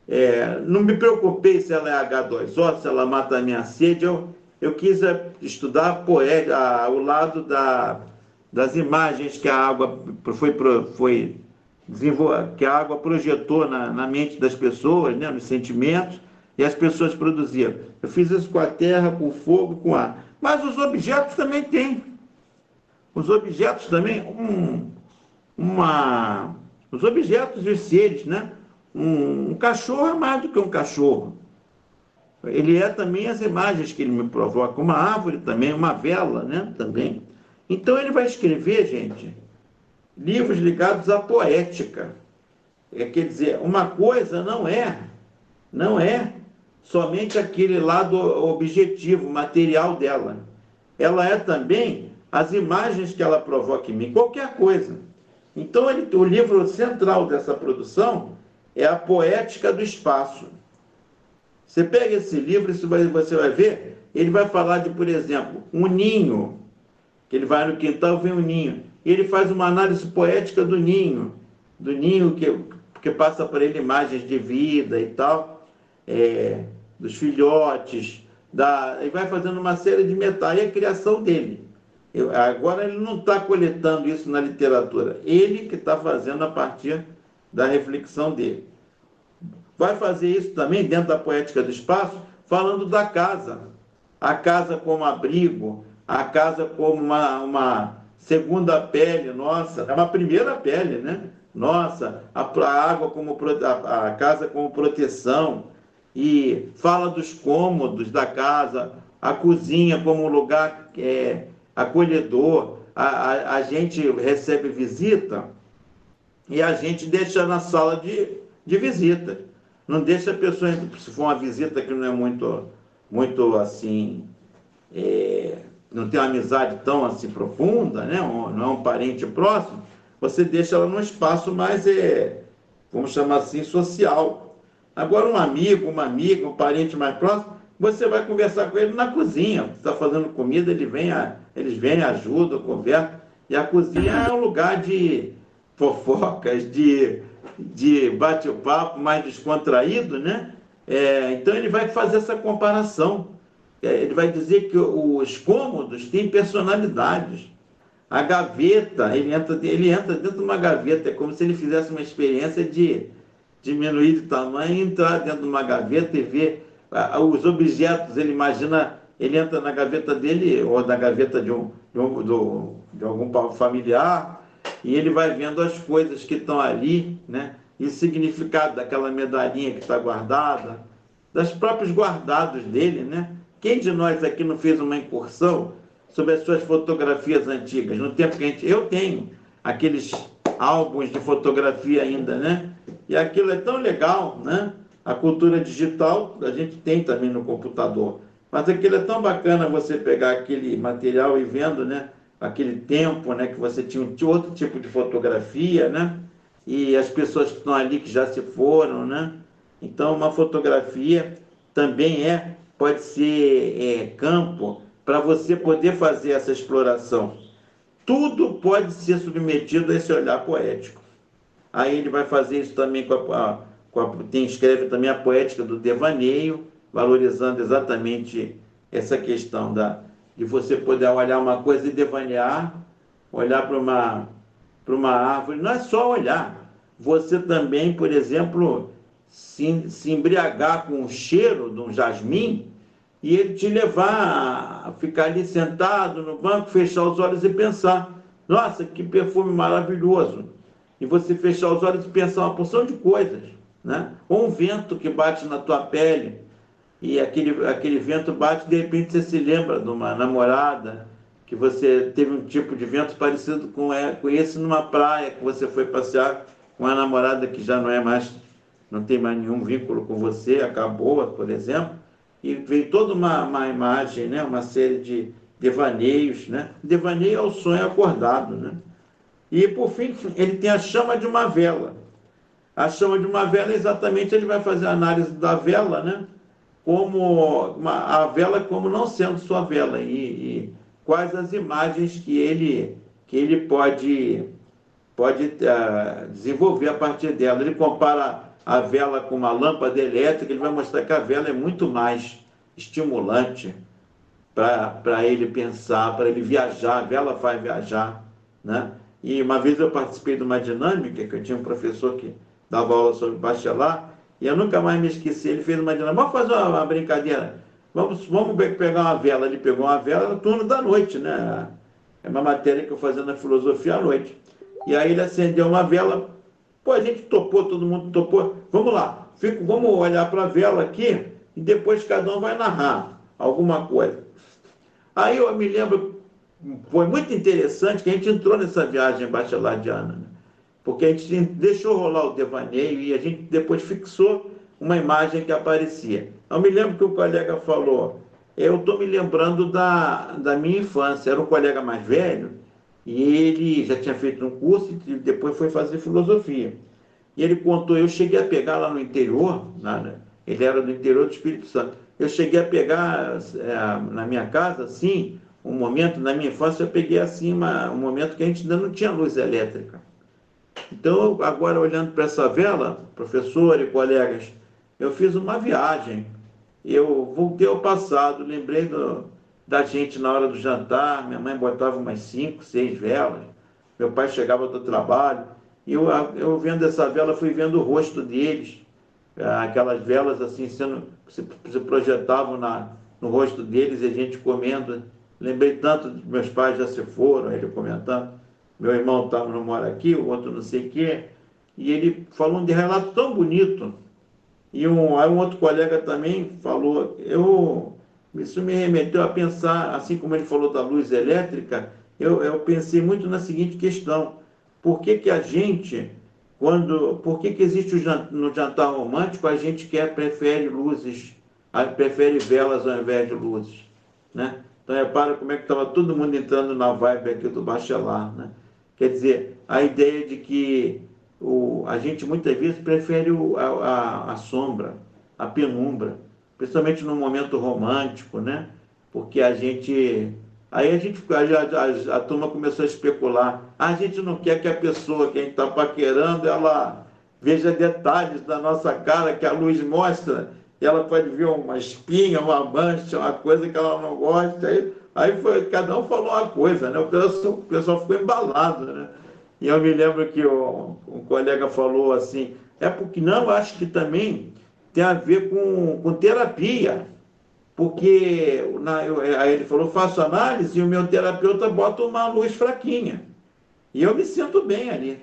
é, não me preocupei se ela é H2O, se ela mata a minha sede, eu, eu quis é, estudar poeta, o lado da, das imagens que a água foi, foi que a água projetou na, na mente das pessoas, né, nos sentimentos, e as pessoas produziram. Eu fiz isso com a terra, com o fogo, com o ar. Mas os objetos também têm. Os objetos também, um, uma, os objetos e os seres, né? Um, um, cachorro é mais do que um cachorro. Ele é também as imagens que ele me provoca. Uma árvore também, uma vela, né? Também. Então ele vai escrever, gente, livros ligados à poética. É, quer dizer, uma coisa não é, não é somente aquele lado objetivo, material dela. Ela é também as imagens que ela provoca em mim, qualquer coisa. Então, ele, o livro central dessa produção é a Poética do Espaço. Você pega esse livro e você vai ver, ele vai falar de, por exemplo, um ninho, ele vai no quintal vem um ninho. E ele faz uma análise poética do ninho, do ninho que, que passa por ele imagens de vida e tal. É, dos filhotes, da, e vai fazendo uma série de metais, e a criação dele. Eu, agora ele não está coletando isso na literatura, ele que está fazendo a partir da reflexão dele. Vai fazer isso também dentro da poética do espaço, falando da casa. A casa como abrigo, a casa como uma, uma segunda pele nossa, é uma primeira pele, né? Nossa, a, a água como a, a casa como proteção, e fala dos cômodos da casa, a cozinha como um lugar é, acolhedor, a, a, a, gente recebe visita e a gente deixa na sala de, de visita. Não deixa a pessoa, se for uma visita que não é muito, muito assim, é, não tem uma amizade tão assim profunda, né? não é um parente próximo, você deixa ela num espaço mais, é, vamos chamar assim, social Agora, um amigo, uma amiga, um parente mais próximo, você vai conversar com ele na cozinha. Está fazendo comida, ele vem, eles vêm, ajudam, conversam. E a cozinha é um lugar de fofocas, de, de bate-papo mais descontraído, né? É, então ele vai fazer essa comparação. É, ele vai dizer que os cômodos têm personalidades. A gaveta, ele entra, ele entra dentro de uma gaveta, é como se ele fizesse uma experiência de diminuir de tamanho, entrar dentro de uma gaveta e ver os objetos, ele imagina, ele entra na gaveta dele, ou na gaveta de, um, de, um, do, de algum familiar, e ele vai vendo as coisas que estão ali, né? E o significado daquela medalhinha que está guardada, das próprios guardados dele, né? Quem de nós aqui não fez uma incursão sobre as suas fotografias antigas? No tempo que a gente. Eu tenho aqueles álbuns de fotografia ainda, né? E aquilo é tão legal, né? A cultura digital a gente tem também no computador. Mas aquilo é tão bacana você pegar aquele material e vendo, né? Aquele tempo, né? Que você tinha outro tipo de fotografia, né? E as pessoas que estão ali que já se foram, né? Então, uma fotografia também é, pode ser é, campo para você poder fazer essa exploração. Tudo pode ser submetido a esse olhar poético. Aí ele vai fazer isso também com a, com a tem, escreve também a poética do devaneio, valorizando exatamente essa questão da, de você poder olhar uma coisa e devanear, olhar para uma, uma árvore. Não é só olhar, você também, por exemplo, se, se embriagar com o cheiro de um jasmim e ele te levar a ficar ali sentado no banco, fechar os olhos e pensar: nossa, que perfume maravilhoso! e você fechar os olhos e pensar uma porção de coisas, né? Ou um vento que bate na tua pele e aquele, aquele vento bate de repente você se lembra de uma namorada que você teve um tipo de vento parecido com, é, com esse numa praia, que você foi passear com a namorada que já não é mais, não tem mais nenhum vínculo com você, acabou, por exemplo, e veio toda uma, uma imagem, né? uma série de devaneios, né? Devaneio é o sonho acordado, né? E por fim, ele tem a chama de uma vela. A chama de uma vela, exatamente, ele vai fazer a análise da vela, né? Como uma, a vela como não sendo sua vela e, e quais as imagens que ele que ele pode pode uh, desenvolver a partir dela. Ele compara a vela com uma lâmpada elétrica, ele vai mostrar que a vela é muito mais estimulante para ele pensar, para ele viajar, a vela faz viajar, né? E uma vez eu participei de uma dinâmica, que eu tinha um professor que dava aula sobre bachelar, e eu nunca mais me esqueci, ele fez uma dinâmica, vamos fazer uma, uma brincadeira, vamos, vamos pegar uma vela, ele pegou uma vela no turno da noite, né? É uma matéria que eu fazia na filosofia à noite. E aí ele acendeu uma vela, pô, a gente topou, todo mundo topou, vamos lá, fico, vamos olhar para a vela aqui, e depois cada um vai narrar alguma coisa. Aí eu me lembro, foi muito interessante que a gente entrou nessa viagem bacheladiana, né? Porque a gente deixou rolar o devaneio e a gente depois fixou uma imagem que aparecia. Eu me lembro que o colega falou, eu estou me lembrando da, da minha infância, era um colega mais velho, e ele já tinha feito um curso e depois foi fazer filosofia. E ele contou, eu cheguei a pegar lá no interior, ele era do interior do Espírito Santo, eu cheguei a pegar é, na minha casa, assim, um momento, na minha infância, eu peguei assim uma, um momento que a gente ainda não tinha luz elétrica. Então, agora olhando para essa vela, professor e colegas, eu fiz uma viagem. Eu voltei ao passado, lembrei do, da gente na hora do jantar, minha mãe botava umas cinco, seis velas, meu pai chegava do trabalho, e eu, eu vendo essa vela, fui vendo o rosto deles, aquelas velas assim sendo se, se projetavam na, no rosto deles e a gente comendo. Lembrei tanto de meus pais já se foram, ele comentando. Meu irmão tá, não mora aqui, o outro não sei o quê. E ele falou de relato tão bonito. E um, aí um outro colega também falou, eu, isso me remeteu a pensar, assim como ele falou da luz elétrica, eu, eu pensei muito na seguinte questão. Por que, que a gente quando, por que, que existe no jantar romântico a gente quer, prefere luzes, prefere velas ao invés de luzes, né? Então repara como é que estava todo mundo entrando na vibe aqui do bachelar, né? Quer dizer, a ideia de que o, a gente muitas vezes prefere o, a, a, sombra, a penumbra, principalmente no momento romântico, né? Porque a gente Aí a gente, a, a, a, turma começou a especular. A gente não quer que a pessoa que a gente está paquerando, ela veja detalhes da nossa cara que a luz mostra. E ela pode ver uma espinha, uma mancha, uma coisa que ela não gosta. Aí, aí foi, cada um falou uma coisa, né? O pessoal, o pessoal ficou embalado, né? E eu me lembro que o, um colega falou assim, é porque não, acho que também tem a ver com, com terapia porque na, eu, aí ele falou, faço análise e o meu terapeuta bota uma luz fraquinha. E eu me sinto bem ali.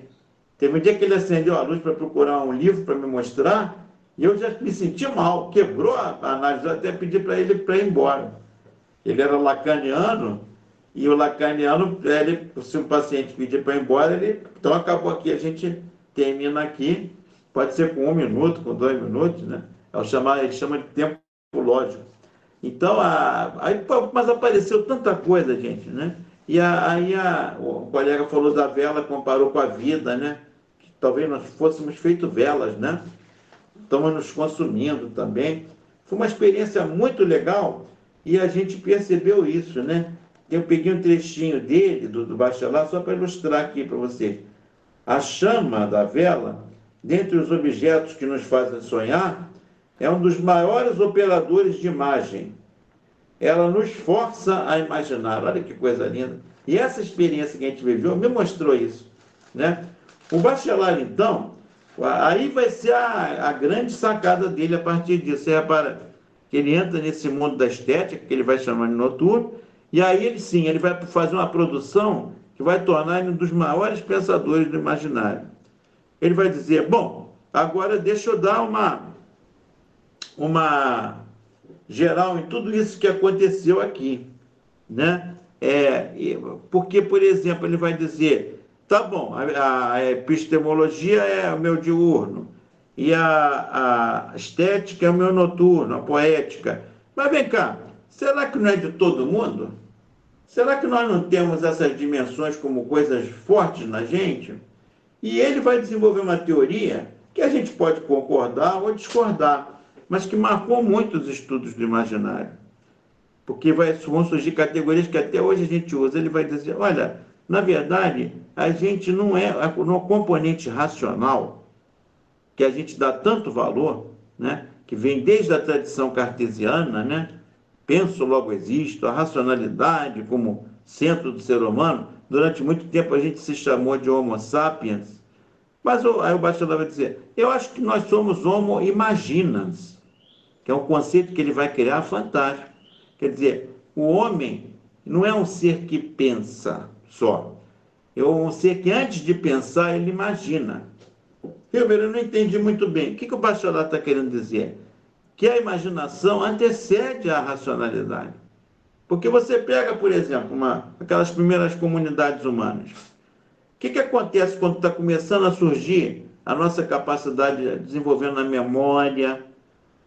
Teve um dia que ele acendeu a luz para procurar um livro para me mostrar, e eu já me senti mal, quebrou a análise, eu até pedi para ele para ir embora. Ele era lacaniano, e o lacaniano, ele, se um paciente pedir para ir embora, ele. Então acabou aqui, a gente termina aqui, pode ser com um minuto, com dois minutos, né? É o chamar, ele chama de tempo lógico. Então, a, aí, mas apareceu tanta coisa, gente, né? E a, aí a, o colega falou da vela, comparou com a vida, né? Que talvez nós fôssemos feito velas, né? Estamos nos consumindo também. Foi uma experiência muito legal e a gente percebeu isso, né? Eu peguei um trechinho dele, do, do Bachelard, só para ilustrar aqui para vocês. A chama da vela, dentre os objetos que nos fazem sonhar, é um dos maiores operadores de imagem. Ela nos força a imaginar. Olha que coisa linda. E essa experiência que a gente viveu me mostrou isso. Né? O Bachelard, então, aí vai ser a, a grande sacada dele a partir disso. Você repara ele entra nesse mundo da estética, que ele vai chamar de noturno, e aí ele sim, ele vai fazer uma produção que vai tornar ele um dos maiores pensadores do imaginário. Ele vai dizer, bom, agora deixa eu dar uma uma geral em tudo isso que aconteceu aqui, né? É, porque, por exemplo, ele vai dizer, tá bom, a, a epistemologia é o meu diurno, e a, a estética é o meu noturno, a poética. Mas vem cá, será que não é de todo mundo? Será que nós não temos essas dimensões como coisas fortes na gente? E ele vai desenvolver uma teoria que a gente pode concordar ou discordar, mas que marcou muito os estudos do imaginário. Porque vai, vão surgir categorias que até hoje a gente usa. Ele vai dizer: olha, na verdade, a gente não é no componente racional, que a gente dá tanto valor, né? que vem desde a tradição cartesiana, né? penso, logo existo, a racionalidade como centro do ser humano. Durante muito tempo a gente se chamou de Homo sapiens. Mas aí o bacharel vai dizer: eu acho que nós somos Homo imaginans, que é um conceito que ele vai criar fantástico. Quer dizer, o homem não é um ser que pensa só. É um ser que antes de pensar, ele imagina. Ribeiro, eu não entendi muito bem. O que, que o bacharel está querendo dizer? Que a imaginação antecede a racionalidade. Porque você pega, por exemplo, uma, aquelas primeiras comunidades humanas. O que, que acontece quando está começando a surgir a nossa capacidade, desenvolvendo a memória,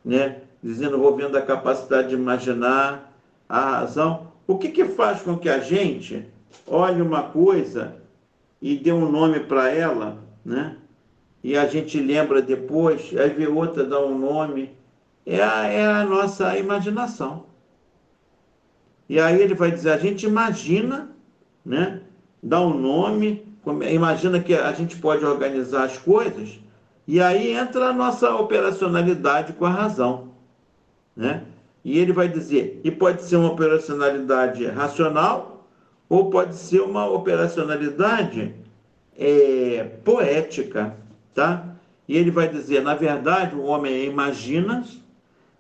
né? desenvolvendo a capacidade de imaginar, a razão? O que, que faz com que a gente olhe uma coisa e dê um nome para ela, né? E a gente lembra depois, aí vê outra, dá um nome. É a, é a nossa imaginação. E aí ele vai dizer, a gente imagina, né? dá um nome, imagina que a gente pode organizar as coisas, e aí entra a nossa operacionalidade com a razão. Né? E ele vai dizer, e pode ser uma operacionalidade racional, ou pode ser uma operacionalidade é, poética tá? E ele vai dizer, na verdade, o homem é imagina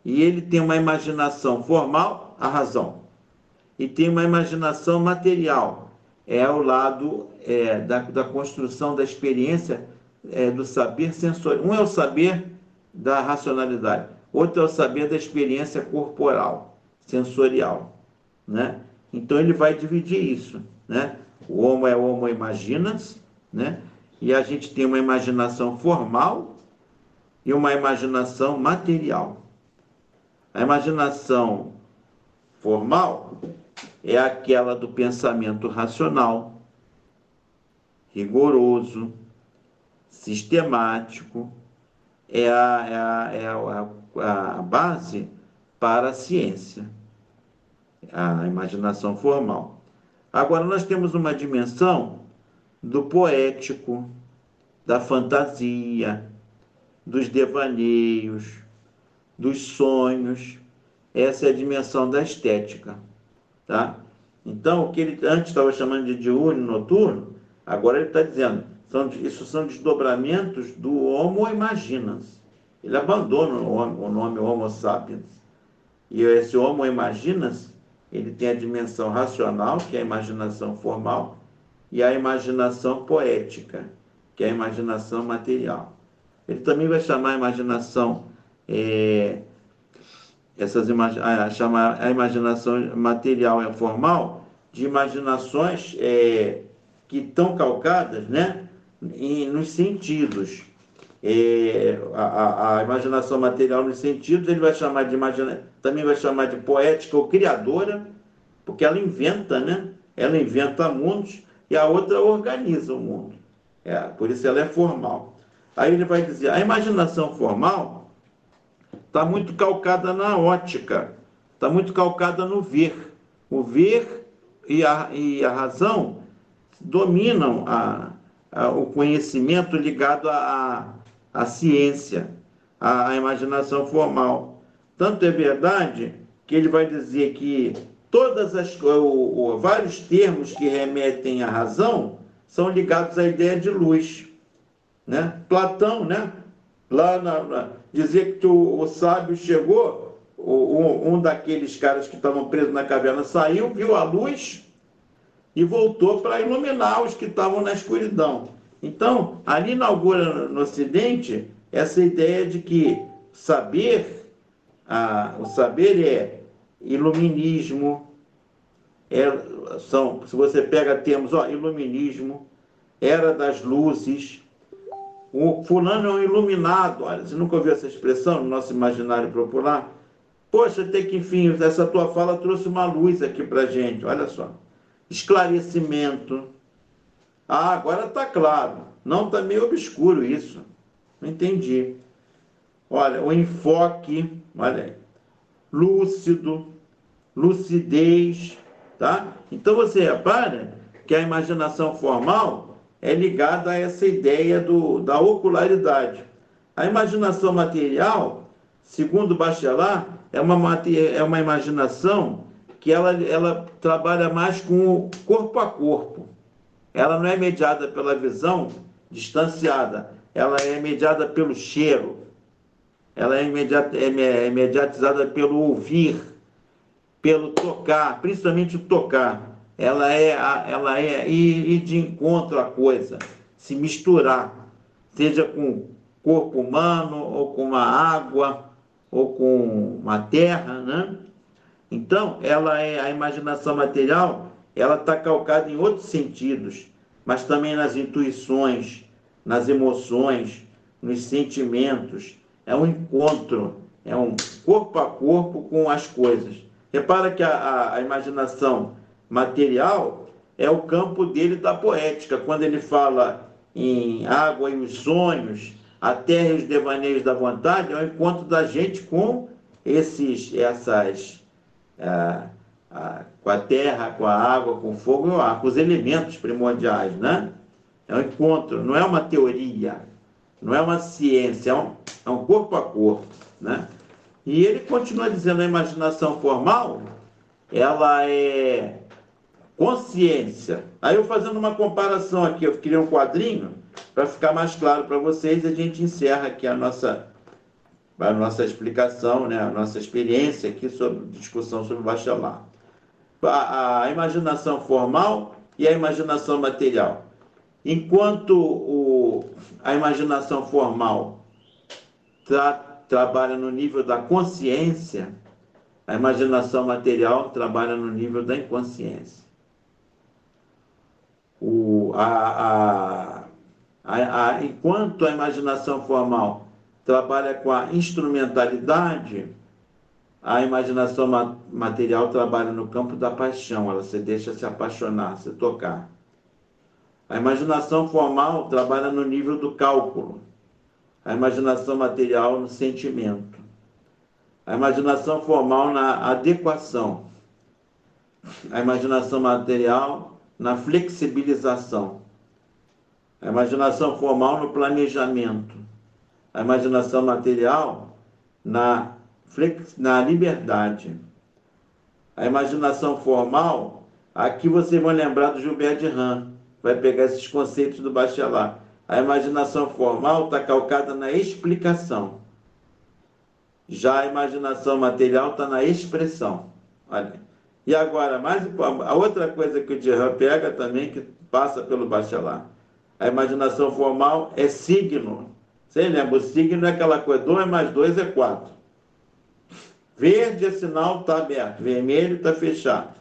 e ele tem uma imaginação formal, a razão, e tem uma imaginação material, é o lado é, da, da construção da experiência é, do saber sensorial. Um é o saber da racionalidade, outro é o saber da experiência corporal, sensorial, né? Então ele vai dividir isso, né? O homo é o homo imaginas, né? E a gente tem uma imaginação formal e uma imaginação material. A imaginação formal é aquela do pensamento racional, rigoroso, sistemático, é a, é a, é a, a base para a ciência, a imaginação formal. Agora, nós temos uma dimensão do poético, da fantasia, dos devaneios, dos sonhos. Essa é a dimensão da estética, tá? Então, o que ele antes estava chamando de diurno noturno, agora ele está dizendo, são, isso são desdobramentos do Homo Imaginas. Ele abandona o, nome Homo Sapiens. E esse Homo Imaginas, ele tem a dimensão racional, que é a imaginação formal, e a imaginação poética, que é a imaginação material. Ele também vai chamar a imaginação, é, essas imag a, chamar a imaginação material e formal de imaginações é, que estão calcadas né, em, nos sentidos. É, a, a, imaginação material nos sentidos, ele vai chamar de imagina, também vai chamar de poética ou criadora, porque ela inventa, né? Ela inventa mundos e a outra organiza o mundo. É, por isso ela é formal. Aí ele vai dizer: a imaginação formal está muito calcada na ótica, está muito calcada no ver. O ver e a, e a razão dominam a, a, o conhecimento ligado à, à ciência, à, imaginação formal. Tanto é verdade que ele vai dizer que todas as vários termos que remetem à razão são ligados à ideia de luz, né? Platão, né? Lá na, na dizer que o, o sábio chegou, o, um daqueles caras que estavam presos na caverna saiu, viu a luz e voltou para iluminar os que estavam na escuridão. Então, ali inaugura no Ocidente essa ideia de que saber, ah, o saber é iluminismo, é são, se você pega termos, ó, iluminismo, era das luzes, o fulano é um iluminado. Olha, você nunca ouviu essa expressão no nosso imaginário popular? Poxa, tem que, enfim, essa tua fala trouxe uma luz aqui para gente, olha só. Esclarecimento. Ah, agora está claro. Não está meio obscuro isso. Não entendi. Olha, o enfoque, olha aí. Lúcido, lucidez, tá? Então você repara que a imaginação formal é ligada a essa ideia do, da ocularidade. A imaginação material, segundo Bachelard, é uma, é uma imaginação que ela, ela trabalha mais com o corpo a corpo. Ela não é mediada pela visão distanciada, ela é mediada pelo cheiro, ela é, imediat, é, é mediatizada pelo ouvir, pelo tocar, principalmente o tocar ela é, ela é ir, ir de encontro à coisa, se misturar, seja com corpo humano, ou com uma água, ou com uma terra, né? Então, ela é a imaginação material, ela está calcada em outros sentidos, mas também nas intuições, nas emoções, nos sentimentos. É um encontro, é um corpo a corpo com as coisas. Repara que a, a, a imaginação material é o campo dele da poética, quando ele fala em água e os sonhos, a terra e os devaneios da vontade, é o encontro da gente com esses, essas, é, com a terra, com a água, com o fogo e com os elementos primordiais, né? É um encontro, não é uma teoria, não é uma ciência, é um, é um corpo a corpo, né? E ele continua dizendo, a imaginação formal, ela é consciência. Aí eu fazendo uma comparação aqui, eu criei um quadrinho para ficar mais claro para vocês a gente encerra aqui a nossa a nossa explicação, né, a nossa experiência aqui sobre discussão sobre bachelar. A, a imaginação formal e a imaginação material. Enquanto o, a imaginação formal tra, trabalha no nível da consciência, a imaginação material trabalha no nível da inconsciência o, a, a, a, enquanto a imaginação formal trabalha com a instrumentalidade, a imaginação ma material trabalha no campo da paixão, ela se deixa se apaixonar, se tocar. A imaginação formal trabalha no nível do cálculo, a imaginação material no sentimento, a imaginação formal na adequação, a imaginação material na flexibilização, a imaginação formal no planejamento, a imaginação material na, flex, na liberdade. A imaginação formal, aqui vocês vão lembrar do Gilbert de Ram, vai pegar esses conceitos do Bachelard. A imaginação formal está calcada na explicação. Já a imaginação material está na expressão. Olha. E agora, mais a outra coisa que o Dirham pega também, que passa pelo Bachelard, a imaginação formal é signo. Você lembra? O signo é aquela coisa, 2 mais 2 é 4. Verde é sinal, está aberto. Vermelho está fechado.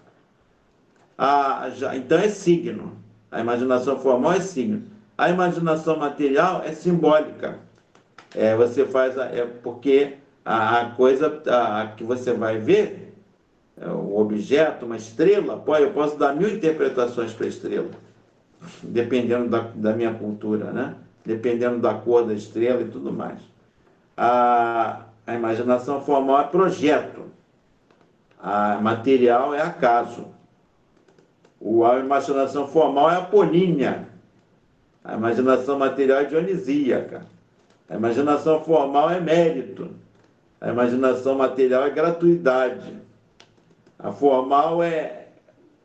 Ah, já, então é signo. A imaginação formal é signo. A imaginação material é simbólica. É, você faz, a, é porque a, a coisa a, que você vai ver é, um objeto, uma estrela, pô, eu posso dar mil interpretações para a estrela, dependendo da, da minha cultura, né? dependendo da cor da estrela e tudo mais. A, a imaginação formal é projeto, a material é acaso. O, a imaginação formal é apolínea, a imaginação material é dionisíaca, a imaginação formal é mérito, a imaginação material é gratuidade. A formal é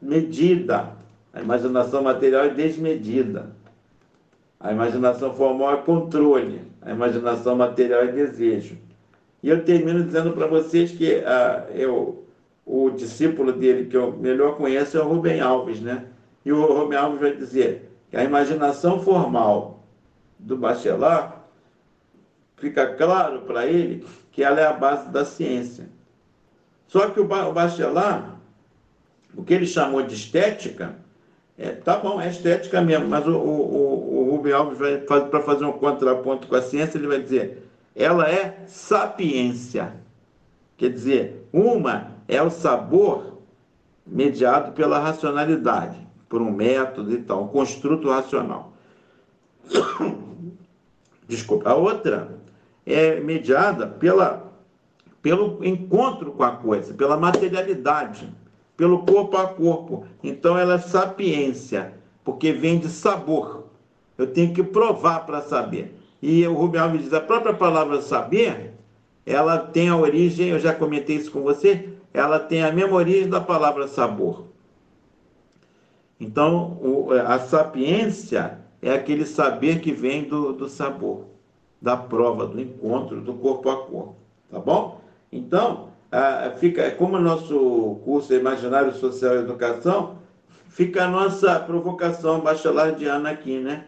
medida, a imaginação material é desmedida. A imaginação formal é controle, a imaginação material é desejo. E eu termino dizendo para vocês que uh, eu, o discípulo dele que eu melhor conheço é o Rubem Alves, né? E o Rubem Alves vai dizer que a imaginação formal do Bachelard fica claro para ele que ela é a base da ciência. Só que o Bachelard, o que ele chamou de estética, é, tá bom, é estética mesmo, mas o, o, o Rubem Alves para fazer um contraponto com a ciência, ele vai dizer, ela é sapiência. Quer dizer, uma é o sabor mediado pela racionalidade, por um método e tal, um construto racional. Desculpa. A outra é mediada pela, pelo encontro com a coisa, pela materialidade, pelo corpo a corpo. Então ela é sapiência, porque vem de sabor. Eu tenho que provar para saber. E o Rubem Alves diz, a própria palavra saber, ela tem a origem, eu já comentei isso com você, ela tem a mesma origem da palavra sabor. Então, o, a sapiência é aquele saber que vem do, do sabor, da prova, do encontro, do corpo a corpo. Tá bom? Então, fica, como o nosso curso é Imaginário Social e Educação, fica a nossa provocação bachelardiana aqui, né?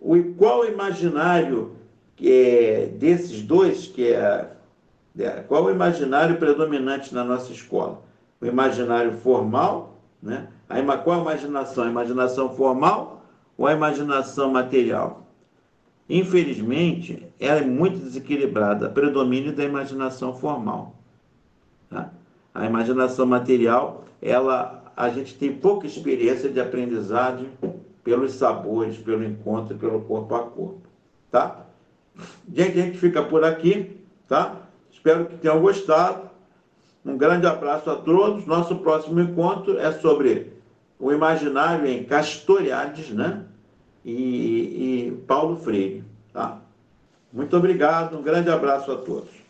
O, qual imaginário que é desses dois, que é, é qual o imaginário predominante na nossa escola? O imaginário formal, né? A, qual a imaginação? A imaginação formal ou a imaginação material? Infelizmente, ela é muito desequilibrada, predomínio da imaginação formal. Tá? A imaginação material, ela, a gente tem pouca experiência de aprendizagem pelos sabores, pelo encontro, pelo corpo a corpo. Tá? Gente, a gente fica por aqui, tá? Espero que tenham gostado. Um grande abraço a todos. Nosso próximo encontro é sobre o imaginário em Castoriades, né? E, e Paulo Freire, tá? Muito obrigado, um grande abraço a todos.